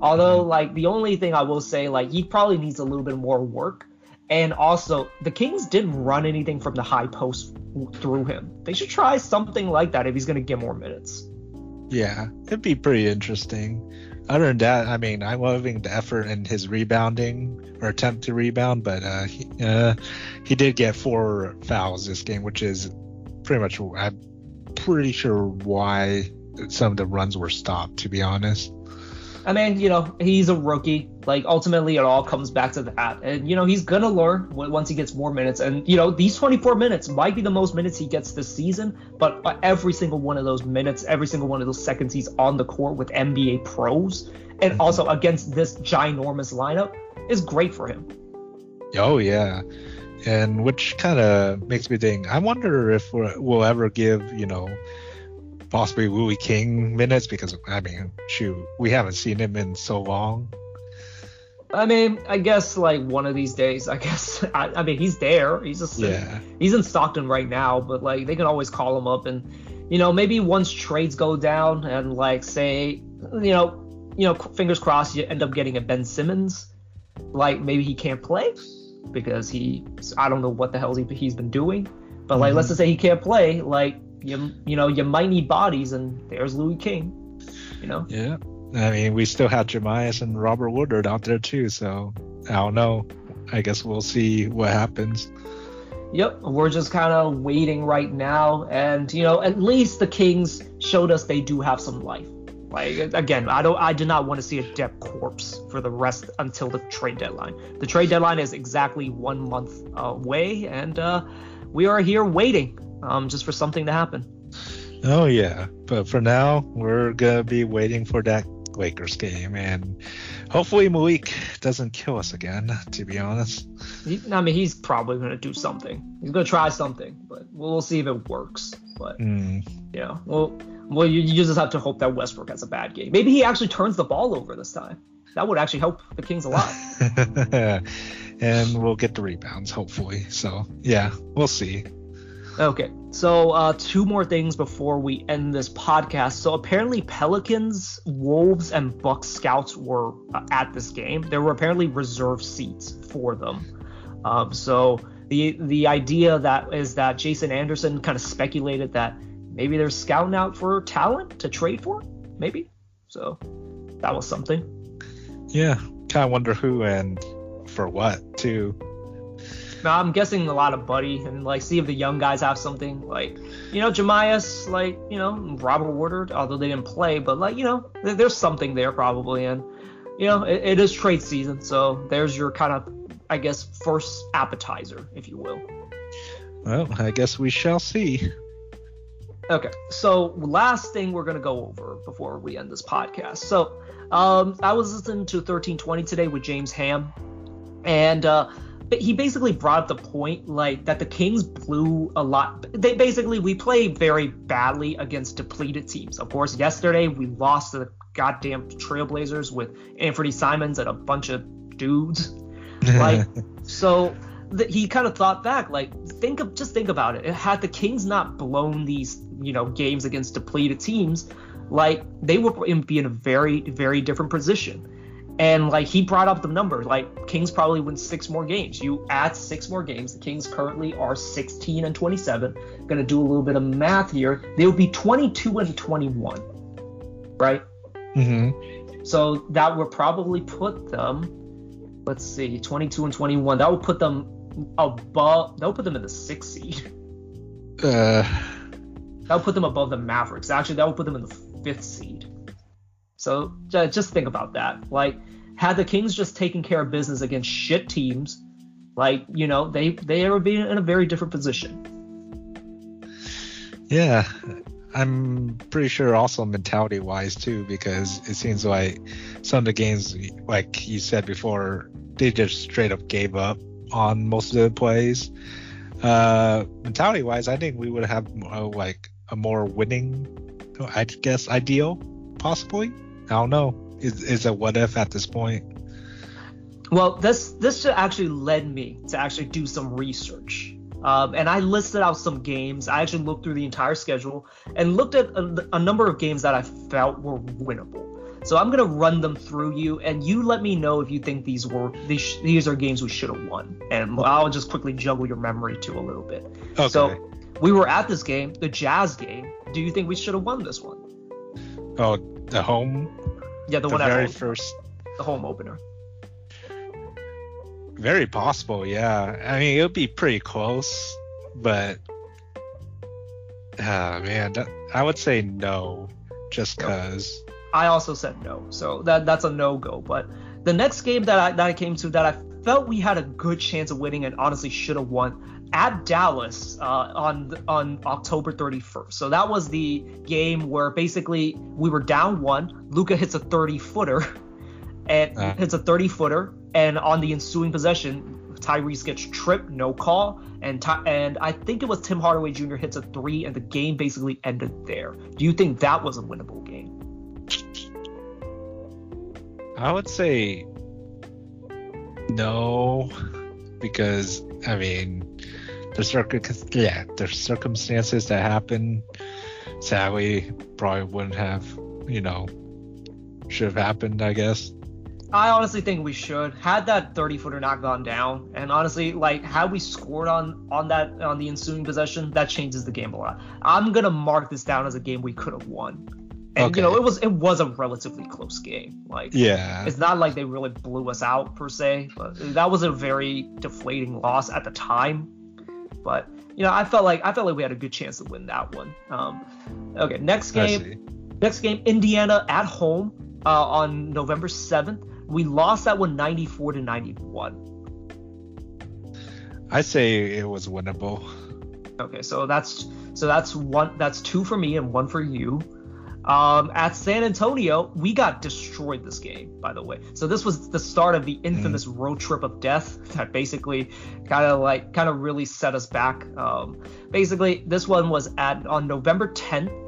Although mm-hmm. like the only thing I will say, like he probably needs a little bit more work. And also, the Kings didn't run anything from the high post through him. They should try something like that if he's going to get more minutes. Yeah, it'd be pretty interesting other than that, I mean, I'm loving the effort in his rebounding or attempt to rebound, but uh, he, uh, he did get four fouls this game, which is pretty much I'm pretty sure why some of the runs were stopped. To be honest. I mean, you know, he's a rookie. Like ultimately, it all comes back to that, and you know, he's gonna learn once he gets more minutes. And you know, these 24 minutes might be the most minutes he gets this season, but every single one of those minutes, every single one of those seconds he's on the court with NBA pros, and mm-hmm. also against this ginormous lineup, is great for him. Oh yeah, and which kind of makes me think. I wonder if we'll ever give you know possibly Louis King minutes because I mean, shoot, we haven't seen him in so long. I mean, I guess like one of these days, I guess. (laughs) I, I mean, he's there. He's just yeah. he's in Stockton right now, but like they can always call him up and you know maybe once trades go down and like say you know you know fingers crossed you end up getting a Ben Simmons, like maybe he can't play because he I don't know what the hell he, he's been doing, but like mm-hmm. let's just say he can't play, like you you know you might need bodies, and there's Louis King. You know. Yeah. I mean, we still have Jahmi'us and Robert Woodard out there too, so I don't know. I guess we'll see what happens. Yep, we're just kind of waiting right now, and you know, at least the Kings showed us they do have some life. Like again, I don't, I do not want to see a dead corpse for the rest until the trade deadline. The trade deadline is exactly one month away, and uh, we are here waiting um, just for something to happen. Oh yeah, but for now we're gonna be waiting for that Lakers game, and hopefully Malik doesn't kill us again. To be honest, he, I mean he's probably gonna do something. He's gonna try something, but we'll see if it works. But mm. yeah, well, well, you, you just have to hope that Westbrook has a bad game. Maybe he actually turns the ball over this time. That would actually help the Kings a lot. (laughs) and we'll get the rebounds hopefully. So yeah, we'll see. Okay, so uh, two more things before we end this podcast. So apparently, Pelicans, Wolves, and Bucks scouts were uh, at this game. There were apparently reserved seats for them. Um, so the the idea that is that Jason Anderson kind of speculated that maybe they're scouting out for talent to trade for, maybe. So that was something. Yeah, kind of wonder who and for what too. Now, I'm guessing a lot of Buddy and like see if the young guys have something like you know Jahmi'us, like you know Robert Woodard, although they didn't play, but like you know there's something there probably, and you know it, it is trade season, so there's your kind of I guess first appetizer, if you will. Well, I guess we shall see. Okay, so last thing we're gonna go over before we end this podcast. So, um, I was listening to 1320 today with James Ham, and uh, he basically brought up the point like that the Kings blew a lot. They basically we play very badly against depleted teams. Of course, yesterday we lost to the goddamn Trailblazers with Anfernee Simons and a bunch of dudes. (laughs) Like so he kind of thought back like think of just think about it. Had the Kings not blown these, you know, games against depleted teams, like they would be in a very very different position. And like he brought up the number, like Kings probably win six more games. You add six more games. The Kings currently are 16 and 27. Gonna do a little bit of math here. They would be 22 and 21, right? Mm-hmm. So that would probably put them. Let's see, 22 and 21. That would put them above. That would put them in the sixth seed. Uh. That would put them above the Mavericks. Actually, that would put them in the fifth seed. So just think about that. Like, had the Kings just taken care of business against shit teams, like you know, they they would be in a very different position. Yeah, I'm pretty sure also mentality wise too, because it seems like some of the games, like you said before, they just straight up gave up on most of the plays. Uh, mentality wise, I think we would have uh, like a more winning, I guess, ideal, possibly. I don't know. Is is a what if at this point? Well, this this actually led me to actually do some research. Um, and I listed out some games. I actually looked through the entire schedule and looked at a, a number of games that I felt were winnable. So I'm gonna run them through you, and you let me know if you think these were these these are games we should have won. And I'll just quickly juggle your memory too a little bit. Okay. So we were at this game, the Jazz game. Do you think we should have won this one? Oh, the home. Yeah, the, the one very at home, first. The home opener. Very possible, yeah. I mean, it would be pretty close, but ah, man, that, I would say no, just cause. I also said no, so that that's a no go. But the next game that I that I came to that I felt we had a good chance of winning and honestly should have won at Dallas uh, on on October 31st. So that was the game where basically we were down one. Luka hits a 30 footer (laughs) and uh. hits a 30 footer, and on the ensuing possession, Tyrese gets tripped, no call, and Ty- and I think it was Tim Hardaway Jr. hits a three, and the game basically ended there. Do you think that was a winnable game? I would say no, because I mean, there's circum yeah, there's circumstances that happen. Sadly, probably wouldn't have, you know, should have happened, I guess. I honestly think we should. Had that 30 footer not gone down, and honestly, like had we scored on on that on the ensuing possession, that changes the game a lot. I'm gonna mark this down as a game we could have won. And okay. you know, it was it was a relatively close game. Like yeah, it's not like they really blew us out per se, but that was a very deflating loss at the time. But you know, I felt like I felt like we had a good chance to win that one. Um, okay, next game, next game, Indiana at home uh, on November seventh. We lost that one 94 to 91. I say it was winnable. Okay, so that's so that's one that's two for me and one for you. Um, at San Antonio, we got destroyed this game, by the way. So this was the start of the infamous mm. road trip of death that basically kind of like kind of really set us back. Um, basically, this one was at on November 10th.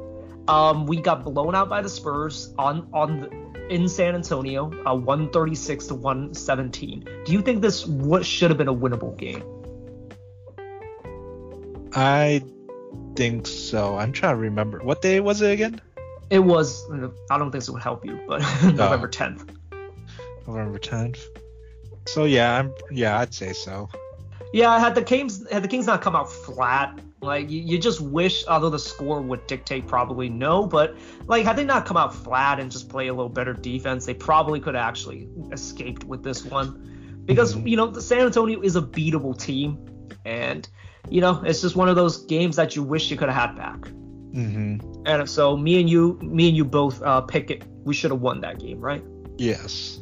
Um, we got blown out by the Spurs on on the, in San Antonio, uh, 136 to 117. Do you think this what should have been a winnable game? I think so. I'm trying to remember. What day was it again? It was. I don't think this would help you, but (laughs) November 10th. November 10th. So yeah, I'm. Yeah, I'd say so. Yeah, had the Kings had the Kings not come out flat, like you, you just wish, although the score would dictate probably no, but like had they not come out flat and just play a little better defense, they probably could have actually escaped with this one, because mm-hmm. you know the San Antonio is a beatable team, and you know it's just one of those games that you wish you could have had back. Mm-hmm. And so me and you, me and you both uh, pick it. We should have won that game, right? Yes.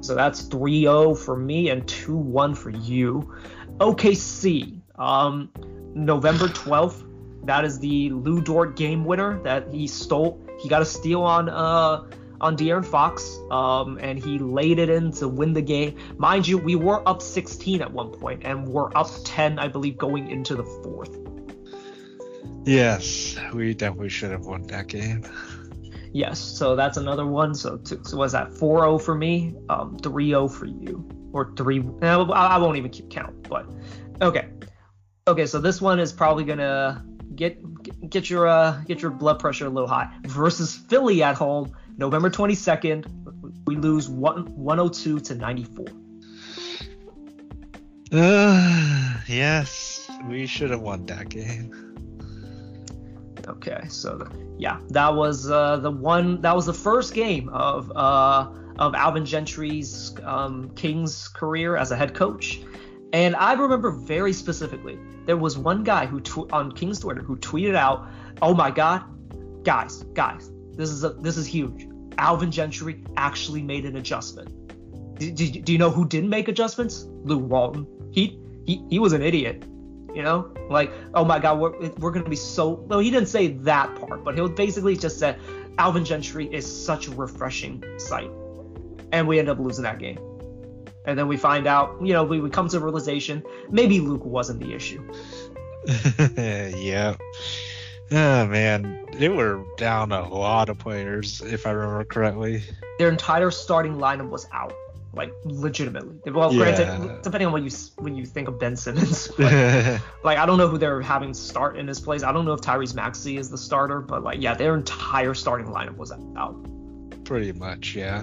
So that's 3-0 for me and 2-1 for you. OKC, um, November 12th. That is the Lu Dort game winner that he stole. He got a steal on uh on De'Aaron Fox, um, and he laid it in to win the game. Mind you, we were up 16 at one point, and we're up 10, I believe, going into the fourth. Yes, we definitely should have won that game. Yes, so that's another one. So, to, so was that 4-0 for me, um, 3-0 for you, or three? I, I won't even keep count, but okay, okay. So this one is probably gonna get get your uh, get your blood pressure a little high. Versus Philly at home, November 22nd, we lose one 102 to 94. Uh, yes, we should have won that game. Okay, so yeah, that was uh, the one. That was the first game of uh, of Alvin Gentry's um, Kings career as a head coach, and I remember very specifically there was one guy who tw- on Kings Twitter who tweeted out, "Oh my God, guys, guys, this is a, this is huge. Alvin Gentry actually made an adjustment. Do, do, do you know who didn't make adjustments? Luke Walton. He he he was an idiot. You know, like, oh my God, we're, we're going to be so. Well, he didn't say that part, but he basically just said Alvin Gentry is such a refreshing sight. And we end up losing that game. And then we find out, you know, we, we come to a realization maybe Luke wasn't the issue. (laughs) yeah. Oh man, they were down a lot of players, if I remember correctly. Their entire starting lineup was out like legitimately. Well, yeah. granted, depending on what you when you think of Ben Simmons, (laughs) like, like I don't know who they're having start in his place. I don't know if Tyrese Maxey is the starter, but like yeah, their entire starting lineup was out. Pretty much, yeah.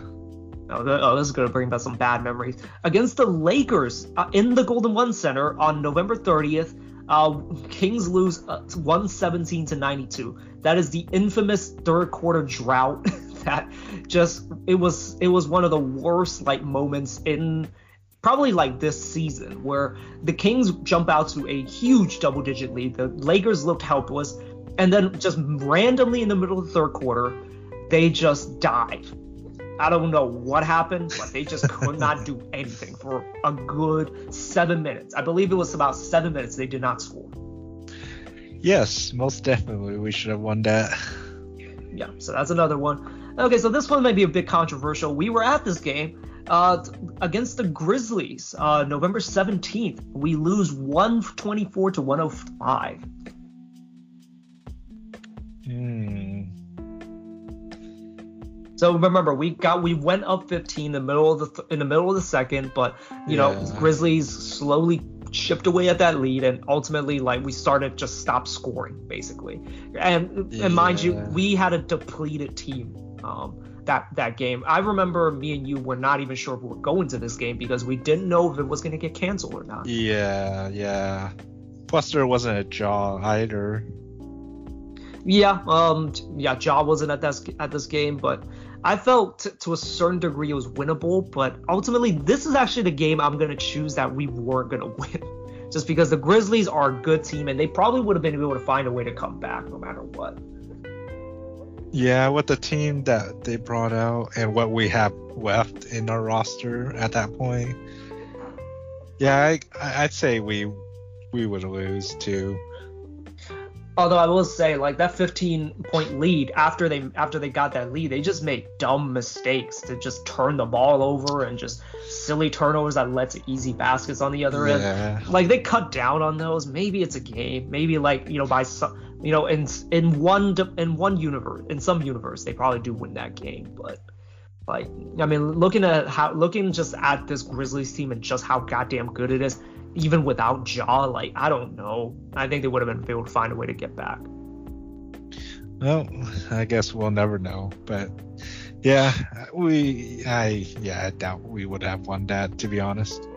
Oh, oh this is gonna bring back some bad memories against the Lakers uh, in the Golden One Center on November 30th. Uh, Kings lose uh, 117 to 92. That is the infamous third quarter drought (laughs) that just it was it was one of the worst like moments in probably like this season where the Kings jump out to a huge double digit lead. The Lakers looked helpless, and then just randomly in the middle of the third quarter, they just died. I don't know what happened, but they just could not do (laughs) anything for a good seven minutes. I believe it was about seven minutes they did not score. Yes, most definitely. We should have won that. Yeah, so that's another one. Okay, so this one may be a bit controversial. We were at this game uh, against the Grizzlies, uh, November 17th. We lose 124 to 105. Hmm. So remember, we got we went up 15 in the middle of the th- in the middle of the second, but you yeah. know Grizzlies slowly chipped away at that lead, and ultimately like we started just stop scoring basically. And yeah. and mind you, we had a depleted team um, that that game. I remember me and you were not even sure if we were going to this game because we didn't know if it was going to get canceled or not. Yeah, yeah. Plus, there wasn't a Ja either. Yeah, um, yeah, Ja wasn't at this at this game, but I felt t- to a certain degree it was winnable. But ultimately, this is actually the game I'm gonna choose that we weren't gonna (laughs) win, just because the Grizzlies are a good team and they probably would have been able to find a way to come back no matter what. Yeah, with the team that they brought out and what we have left in our roster at that point, yeah, I, I'd say we we would lose too. Although I will say, like that 15 point lead after they after they got that lead, they just made dumb mistakes to just turn the ball over and just silly turnovers that led to easy baskets on the other yeah. end. Like they cut down on those. Maybe it's a game. Maybe like you know by some you know in in one in one universe in some universe they probably do win that game, but. Like I mean, looking at how looking just at this Grizzlies team and just how goddamn good it is, even without Ja, like I don't know. I think they would have been able to find a way to get back. Well, I guess we'll never know. But yeah, we I yeah, I doubt we would have won that to be honest.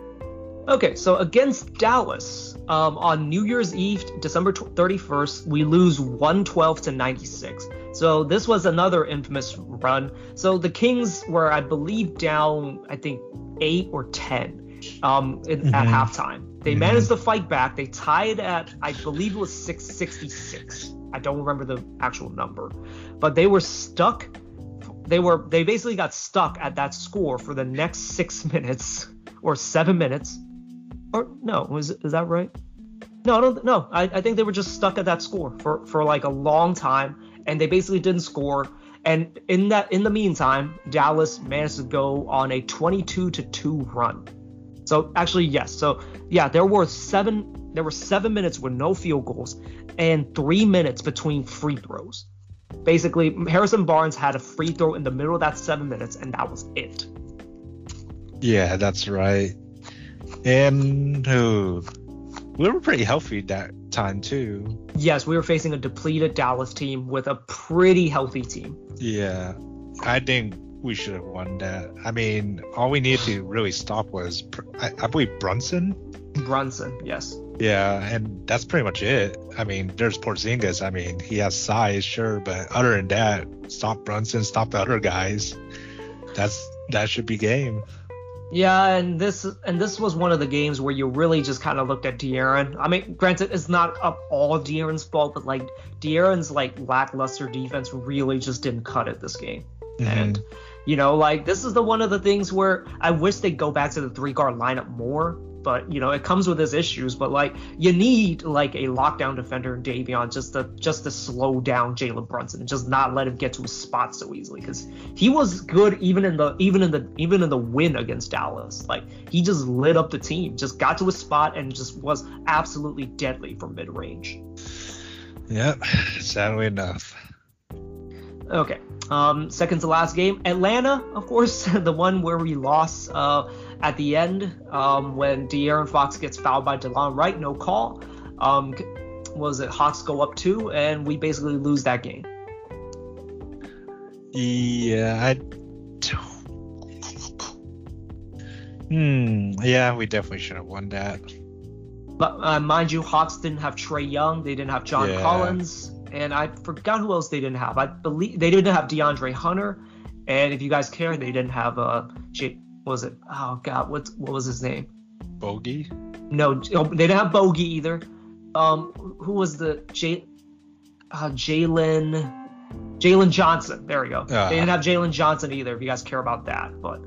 Okay, so against Dallas um, on New Year's Eve, December 31st, we lose 112 to 96. So this was another infamous run. So the Kings were, I believe, down, I think, eight or 10 um, mm-hmm. at halftime. They mm-hmm. managed to fight back. They tied at, I believe it was 666. I don't remember the actual number, but they were stuck. They were they basically got stuck at that score for the next six (laughs) minutes or seven minutes, or no, was is that right? No, I don't. No, I, I think they were just stuck at that score for for like a long time, and they basically didn't score. And in that in the meantime, Dallas managed to go on a 22 to two run. So actually, yes. So yeah, there were seven. There were seven minutes with no field goals, and three minutes between free throws. Basically, Harrison Barnes had a free throw in the middle of that seven minutes, and that was it. Yeah, that's right. And oh, we were pretty healthy that time too. Yes, we were facing a depleted Dallas team with a pretty healthy team. Yeah, I think we should have won that. I mean, all we needed to really stop was, I, I believe, Brunson. Brunson, yes. Yeah, and that's pretty much it. I mean, there's Porzingis. I mean, he has size, sure, but other than that, stop Brunson, stop the other guys. That's that should be game. Yeah, and this and this was one of the games where you really just kind of looked at De'Aaron. I mean, granted, it's not up all De'Aaron's fault, but like De'Aaron's like lackluster defense really just didn't cut it this game. Mm-hmm. And you know, like this is the one of the things where I wish they go back to the three guard lineup more. But you know, it comes with its issues. But like, you need like a lockdown defender in Davion just to just to slow down Jalen Brunson and just not let him get to his spot so easily. Because he was good even in the even in the even in the win against Dallas. Like he just lit up the team, just got to his spot and just was absolutely deadly from mid range. Yep, sadly enough. Okay. Um, second to last game, Atlanta, of course, (laughs) the one where we lost uh, at the end um, when De'Aaron Fox gets fouled by Delon Wright, no call. Um, was it Hawks go up two, and we basically lose that game. Yeah, I. Hmm. Yeah, we definitely should have won that. But uh, mind you, Hawks didn't have Trae Young. They didn't have John yeah. Collins and I forgot who else they didn't have. I believe they didn't have De'Andre Hunter, and if you guys care, they didn't have uh, J- what was it? Oh God, what what was his name? Bogi. No, oh, they didn't have Bogi either. Um, who was the J? Uh, Jalen. Jalen Johnson. There we go. Uh, they didn't have Jalen Johnson either. If you guys care about that, but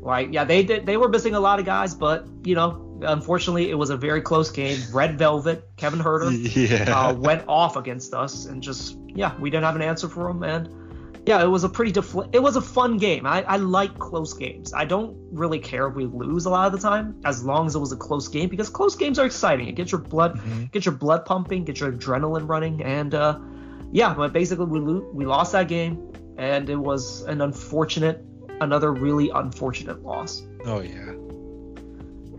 like yeah, they did. They were missing a lot of guys, but you know unfortunately, it was a very close game. Red Velvet, Kevin Huerter, (laughs) yeah. uh, went off against us, and just yeah, we didn't have an answer for him. And yeah, it was a pretty defl- it was a fun game. I, I like close games. I don't really care if we lose a lot of the time, as long as it was a close game, because close games are exciting. It gets your blood mm-hmm. get your blood pumping, get your adrenaline running, and uh, yeah, but basically we lo- we lost that game, and it was an unfortunate, another really unfortunate loss. Oh yeah.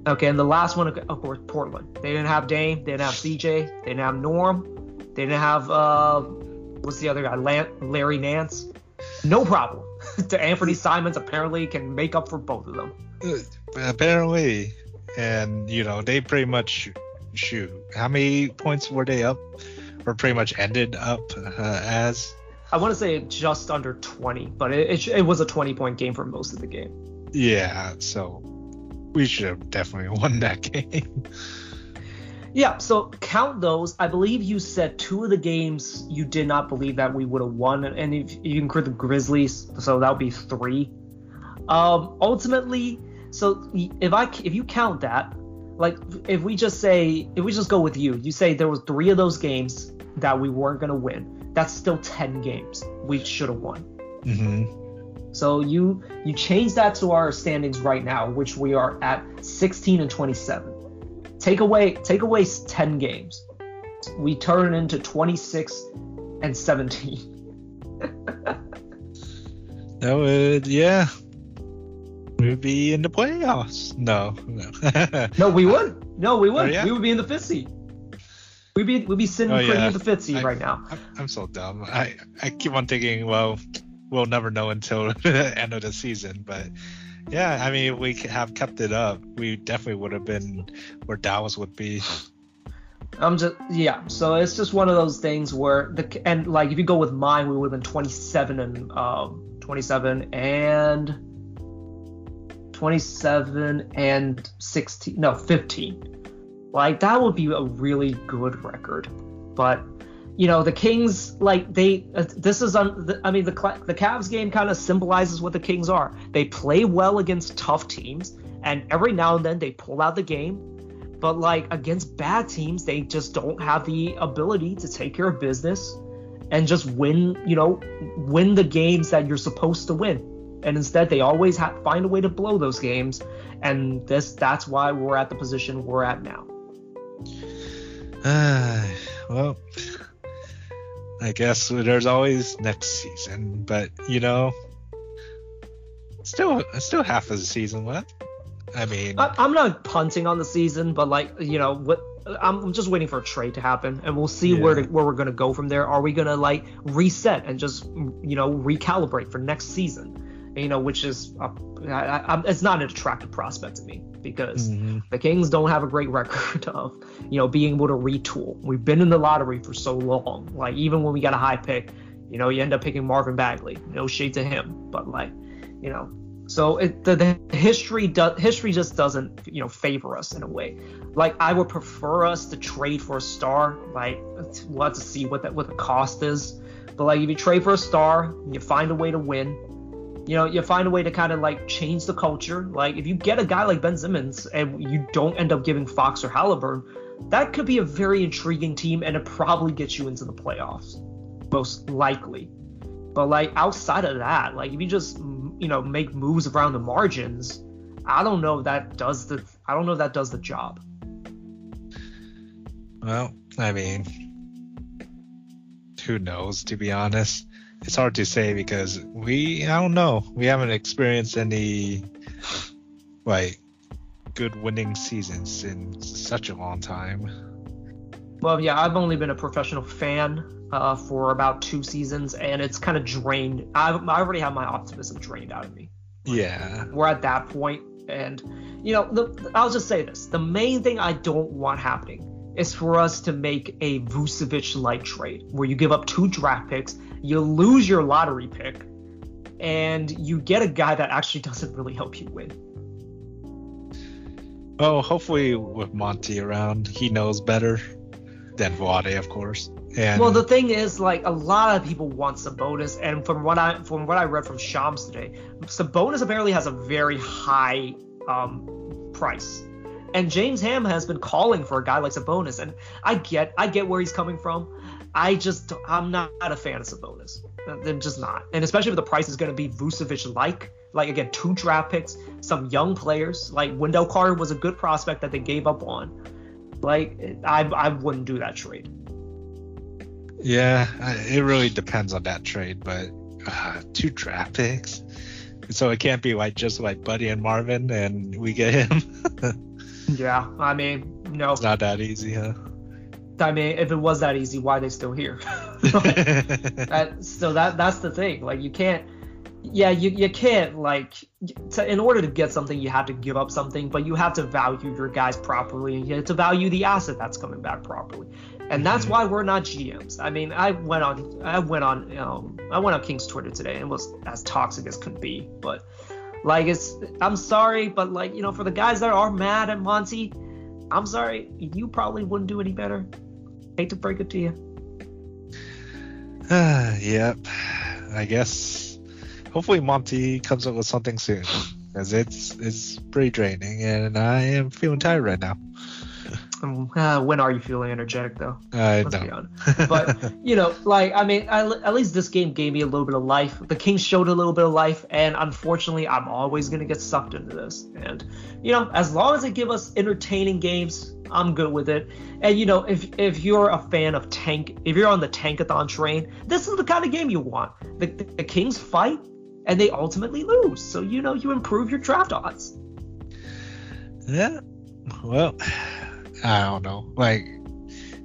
Okay, and the last one, of course, Portland. They didn't have Dame, they didn't have CJ, they didn't have Norm, they didn't have uh, what's the other guy, Larry Nance. No problem. (laughs) to Anfernee Simons apparently can make up for both of them. Apparently, and you know they pretty much shoot. How many points were they up, or pretty much ended up uh, as? I want to say just under 20, but it, it, it was a 20 point game for most of the game. Yeah, so we should have definitely (laughs) won that game. Yeah, so count those. I believe you said two of the games you did not believe that we would have won, and if you include the Grizzlies, so that would be three. Um, ultimately, so if I if you count that, like if we just say if we just go with you, you say there was three of those games that we weren't going to win. That's still 10 games we should have won. Mm-hmm. So you you change that to our standings right now, which we are at 16 and 27. Take away take away 10 games. We turn into 26 and 17. (laughs) that would yeah. We would be in the playoffs. No, no. (laughs) no, we would. No, we would. Oh, yeah? We would be in the fifth seed. We'd be we'd be sitting oh, pretty yeah. in the fifth seed I, right now. I'm so dumb. I I keep on thinking, well, we'll never know until (laughs) the end of the season. But yeah, I mean, we have kept it up. We definitely would have been where Dallas would be. I'm just yeah. So it's just one of those things where the and like if you go with mine, we would have been 27 and um 27 and 27 and 16 no 15 like that would be a really good record but you know the kings like they uh, this is un, i mean the the Cavs game kind of symbolizes what the kings are. They play well against tough teams and every now and then they pull out the game but like against bad teams they just don't have the ability to take care of business and just win you know win the games that you're supposed to win. And instead they always find a way to blow those games and this that's why we're at the position we're at now. Uh, (sighs) well i guess there's always next season but you know still still half of the season left i mean I, am not punting on the season but like you know what I'm just waiting for a trade to happen, and we'll see yeah. where to, where we're gonna go from there. Are we gonna like reset and just you know recalibrate for next season? you know, which is a, I, I, it's not an attractive prospect to me because mm-hmm. the Kings don't have a great (laughs) record of you know being able to retool. We've been in the lottery for so long, like even when we got a high pick, you know, you end up picking Marvin Bagley. No shade to him, but like, you know, so it, the, the history does history just doesn't you know favor us in a way. Like I would prefer us to trade for a star. Like we'll have to see what that what the cost is. But like if you trade for a star, you find a way to win you know, you find a way to kind of like change the culture. Like if you get a guy like Ben Simmons and you don't end up giving Fox or Halliburton, that could be a very intriguing team and it probably gets you into the playoffs, most likely. But like outside of that, like if you just you know make moves around the margins, I don't know if that does the I don't know if that does the job. Well, I mean, who knows? To be honest, it's hard to say because we I don't know we haven't experienced any like good winning seasons in such a long time. Well, yeah, I've only been a professional fan uh, for about two seasons, and it's kind of drained. I've, I already have my optimism drained out of me. Yeah, we're at that point, and you know, the, I'll just say this: the main thing I don't want happening is for us to make a Vucevic-like trade, where you give up two draft picks you lose your lottery pick, and you get a guy that actually doesn't really help you win. Oh, hopefully with Monty around, he knows better than Vlade, of course. And well, the thing is, like a lot of people want Sabonis, and from what I from what I read from Shams today, Sabonis apparently has a very high um, price. And James Ham has been calling for a guy like Sabonis, and I get I get where he's coming from. I just I'm not a fan of Sabonis. I'm just not, and especially if the price is going to be Vucevic like. Like again, two draft picks, some young players. Like Wendell Carter was a good prospect that they gave up on. Like I I wouldn't do that trade. Yeah, it really depends on that trade, but uh, two draft picks. So it can't be like just like Buddy and Marvin, and we get him. (laughs) yeah, I mean, no, it's not that easy, huh? I mean, if it was that easy, why are they still here? (laughs) that, so that that's the thing. Like you can't. Yeah, you, you can't like to, in order to get something you have to give up something, but you have to value your guys properly and you have to value the asset that's coming back properly. And that's mm-hmm. why we're not GMs. I mean, I went on I went on um I went on King's Twitter today and was as toxic as could be, but like it's I'm sorry, but like, you know, for the guys that are mad at Monty, I'm sorry, you probably wouldn't do any better. Hate to break it to you. Uh, (sighs) yep. I guess hopefully Monty comes up with something soon. Because it's it's pretty draining and I am feeling tired right now. Uh, when are you feeling energetic though? Uh, Let's no. But (laughs) you know, like I mean, I, at least this game gave me a little bit of life. The Kings showed a little bit of life, and unfortunately, I'm always gonna get sucked into this. And you know, as long as they give us entertaining games, I'm good with it. And you know, if if you're a fan of tank, if you're on the tankathon train, this is the kind of game you want. The, the, the Kings fight, and they ultimately lose. So you know, you improve your draft odds. Yeah. Well. I don't know. Like,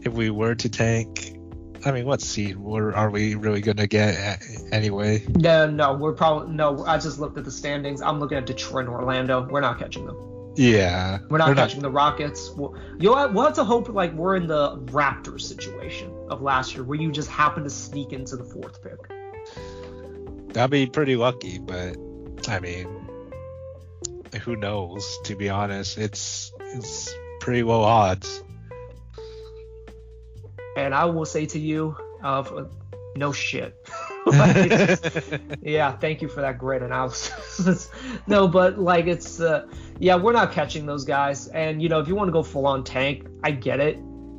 if we were to tank, I mean, what seed were, are we really going to get anyway? No, no, we're probably no. I just looked at the standings. I'm looking at Detroit and Orlando. We're not catching them. Yeah, we're not we're catching not... the Rockets. We'll, you'll have, we'll have to hope like we're in the Raptors situation of last year, where you just happen to sneak into the fourth pick. That'd be pretty lucky, but I mean, who knows? To be honest, it's it's pretty low odds. And I will say to you, uh, no shit. like, (laughs) (laughs) yeah, thank you for that great analysis. (laughs) no, but like it's uh, yeah, we're not catching those guys. And you know, if you want to go full on tank, I get it.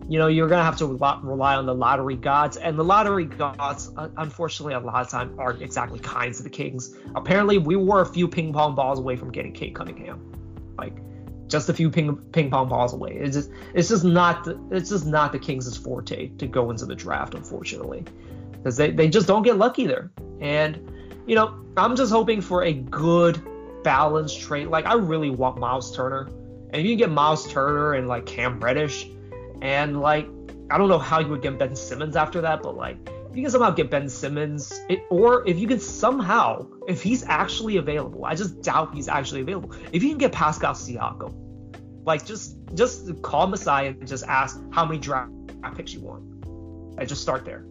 You know, you're gonna have to rely on the lottery gods, and the lottery gods, uh, unfortunately, a lot of time aren't exactly kinds of the Kings. Apparently, we were a few ping pong balls away from getting Cade Cunningham. Like, just a few ping ping pong balls away. It's just it's just not the, it's just not the Kings' forte to go into the draft, unfortunately, because they they just don't get lucky there. And you know, I'm just hoping for a good balanced trade. Like I really want Miles Turner, and if you get Miles Turner and like Cam Reddish, and like I don't know how you would get Ben Simmons after that, but like if you can somehow get Ben Simmons, it, or if you can somehow, if he's actually available, I just doubt he's actually available. If you can get Pascal Siakam, like just just call Masai and just ask how many draft picks you want, and just start there.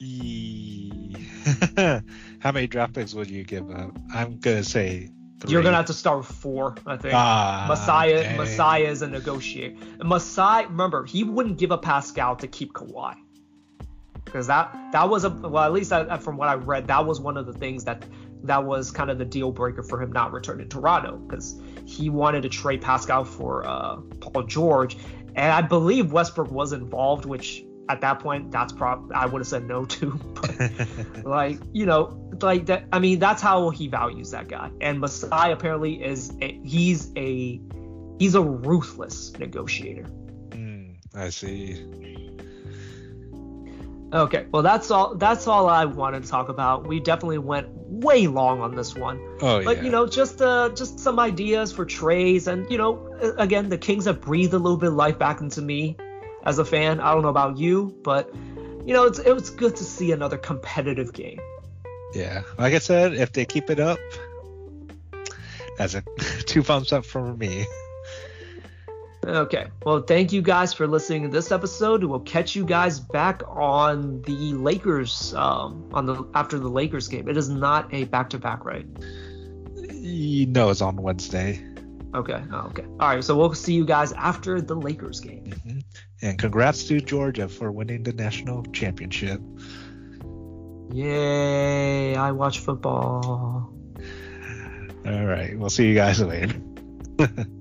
(laughs) how many draft picks would you give up? I'm gonna say you You're gonna have to start with four, I think. Ah, Masai, dang. Masai is a negotiator. Masai, remember, he wouldn't give up Pascal to keep Kawhi because that that was a well at least I, from what I read that was one of the things that that was kind of the deal breaker for him not returning to Toronto because he wanted to trade Pascal for uh, Paul George and I believe Westbrook was involved which at that point that's prob I would have said no to (laughs) but (laughs) like you know like that I mean that's how he values that guy and Masai apparently is a, he's a he's a ruthless negotiator. Mm, I see. Okay, well that's all that's all I wanted to talk about. We definitely went way long on this one. Oh But yeah. you know, just uh just some ideas for trades and you know, again, the Kings have breathed a little bit of life back into me as a fan. I don't know about you, but you know, it's it was good to see another competitive game. Yeah. Like I said, if they keep it up, that's a (laughs) two thumbs up for me. Okay. Well, thank you guys for listening to this episode. We'll catch you guys back on the Lakers um, on the after the Lakers game. It is not a back to back, right? No, it's on Wednesday. Okay. Oh, okay. All right. So we'll see you guys after the Lakers game. Mm-hmm. And congrats to Georgia for winning the national championship. Yay! I watch football. All right. We'll see you guys later. (laughs)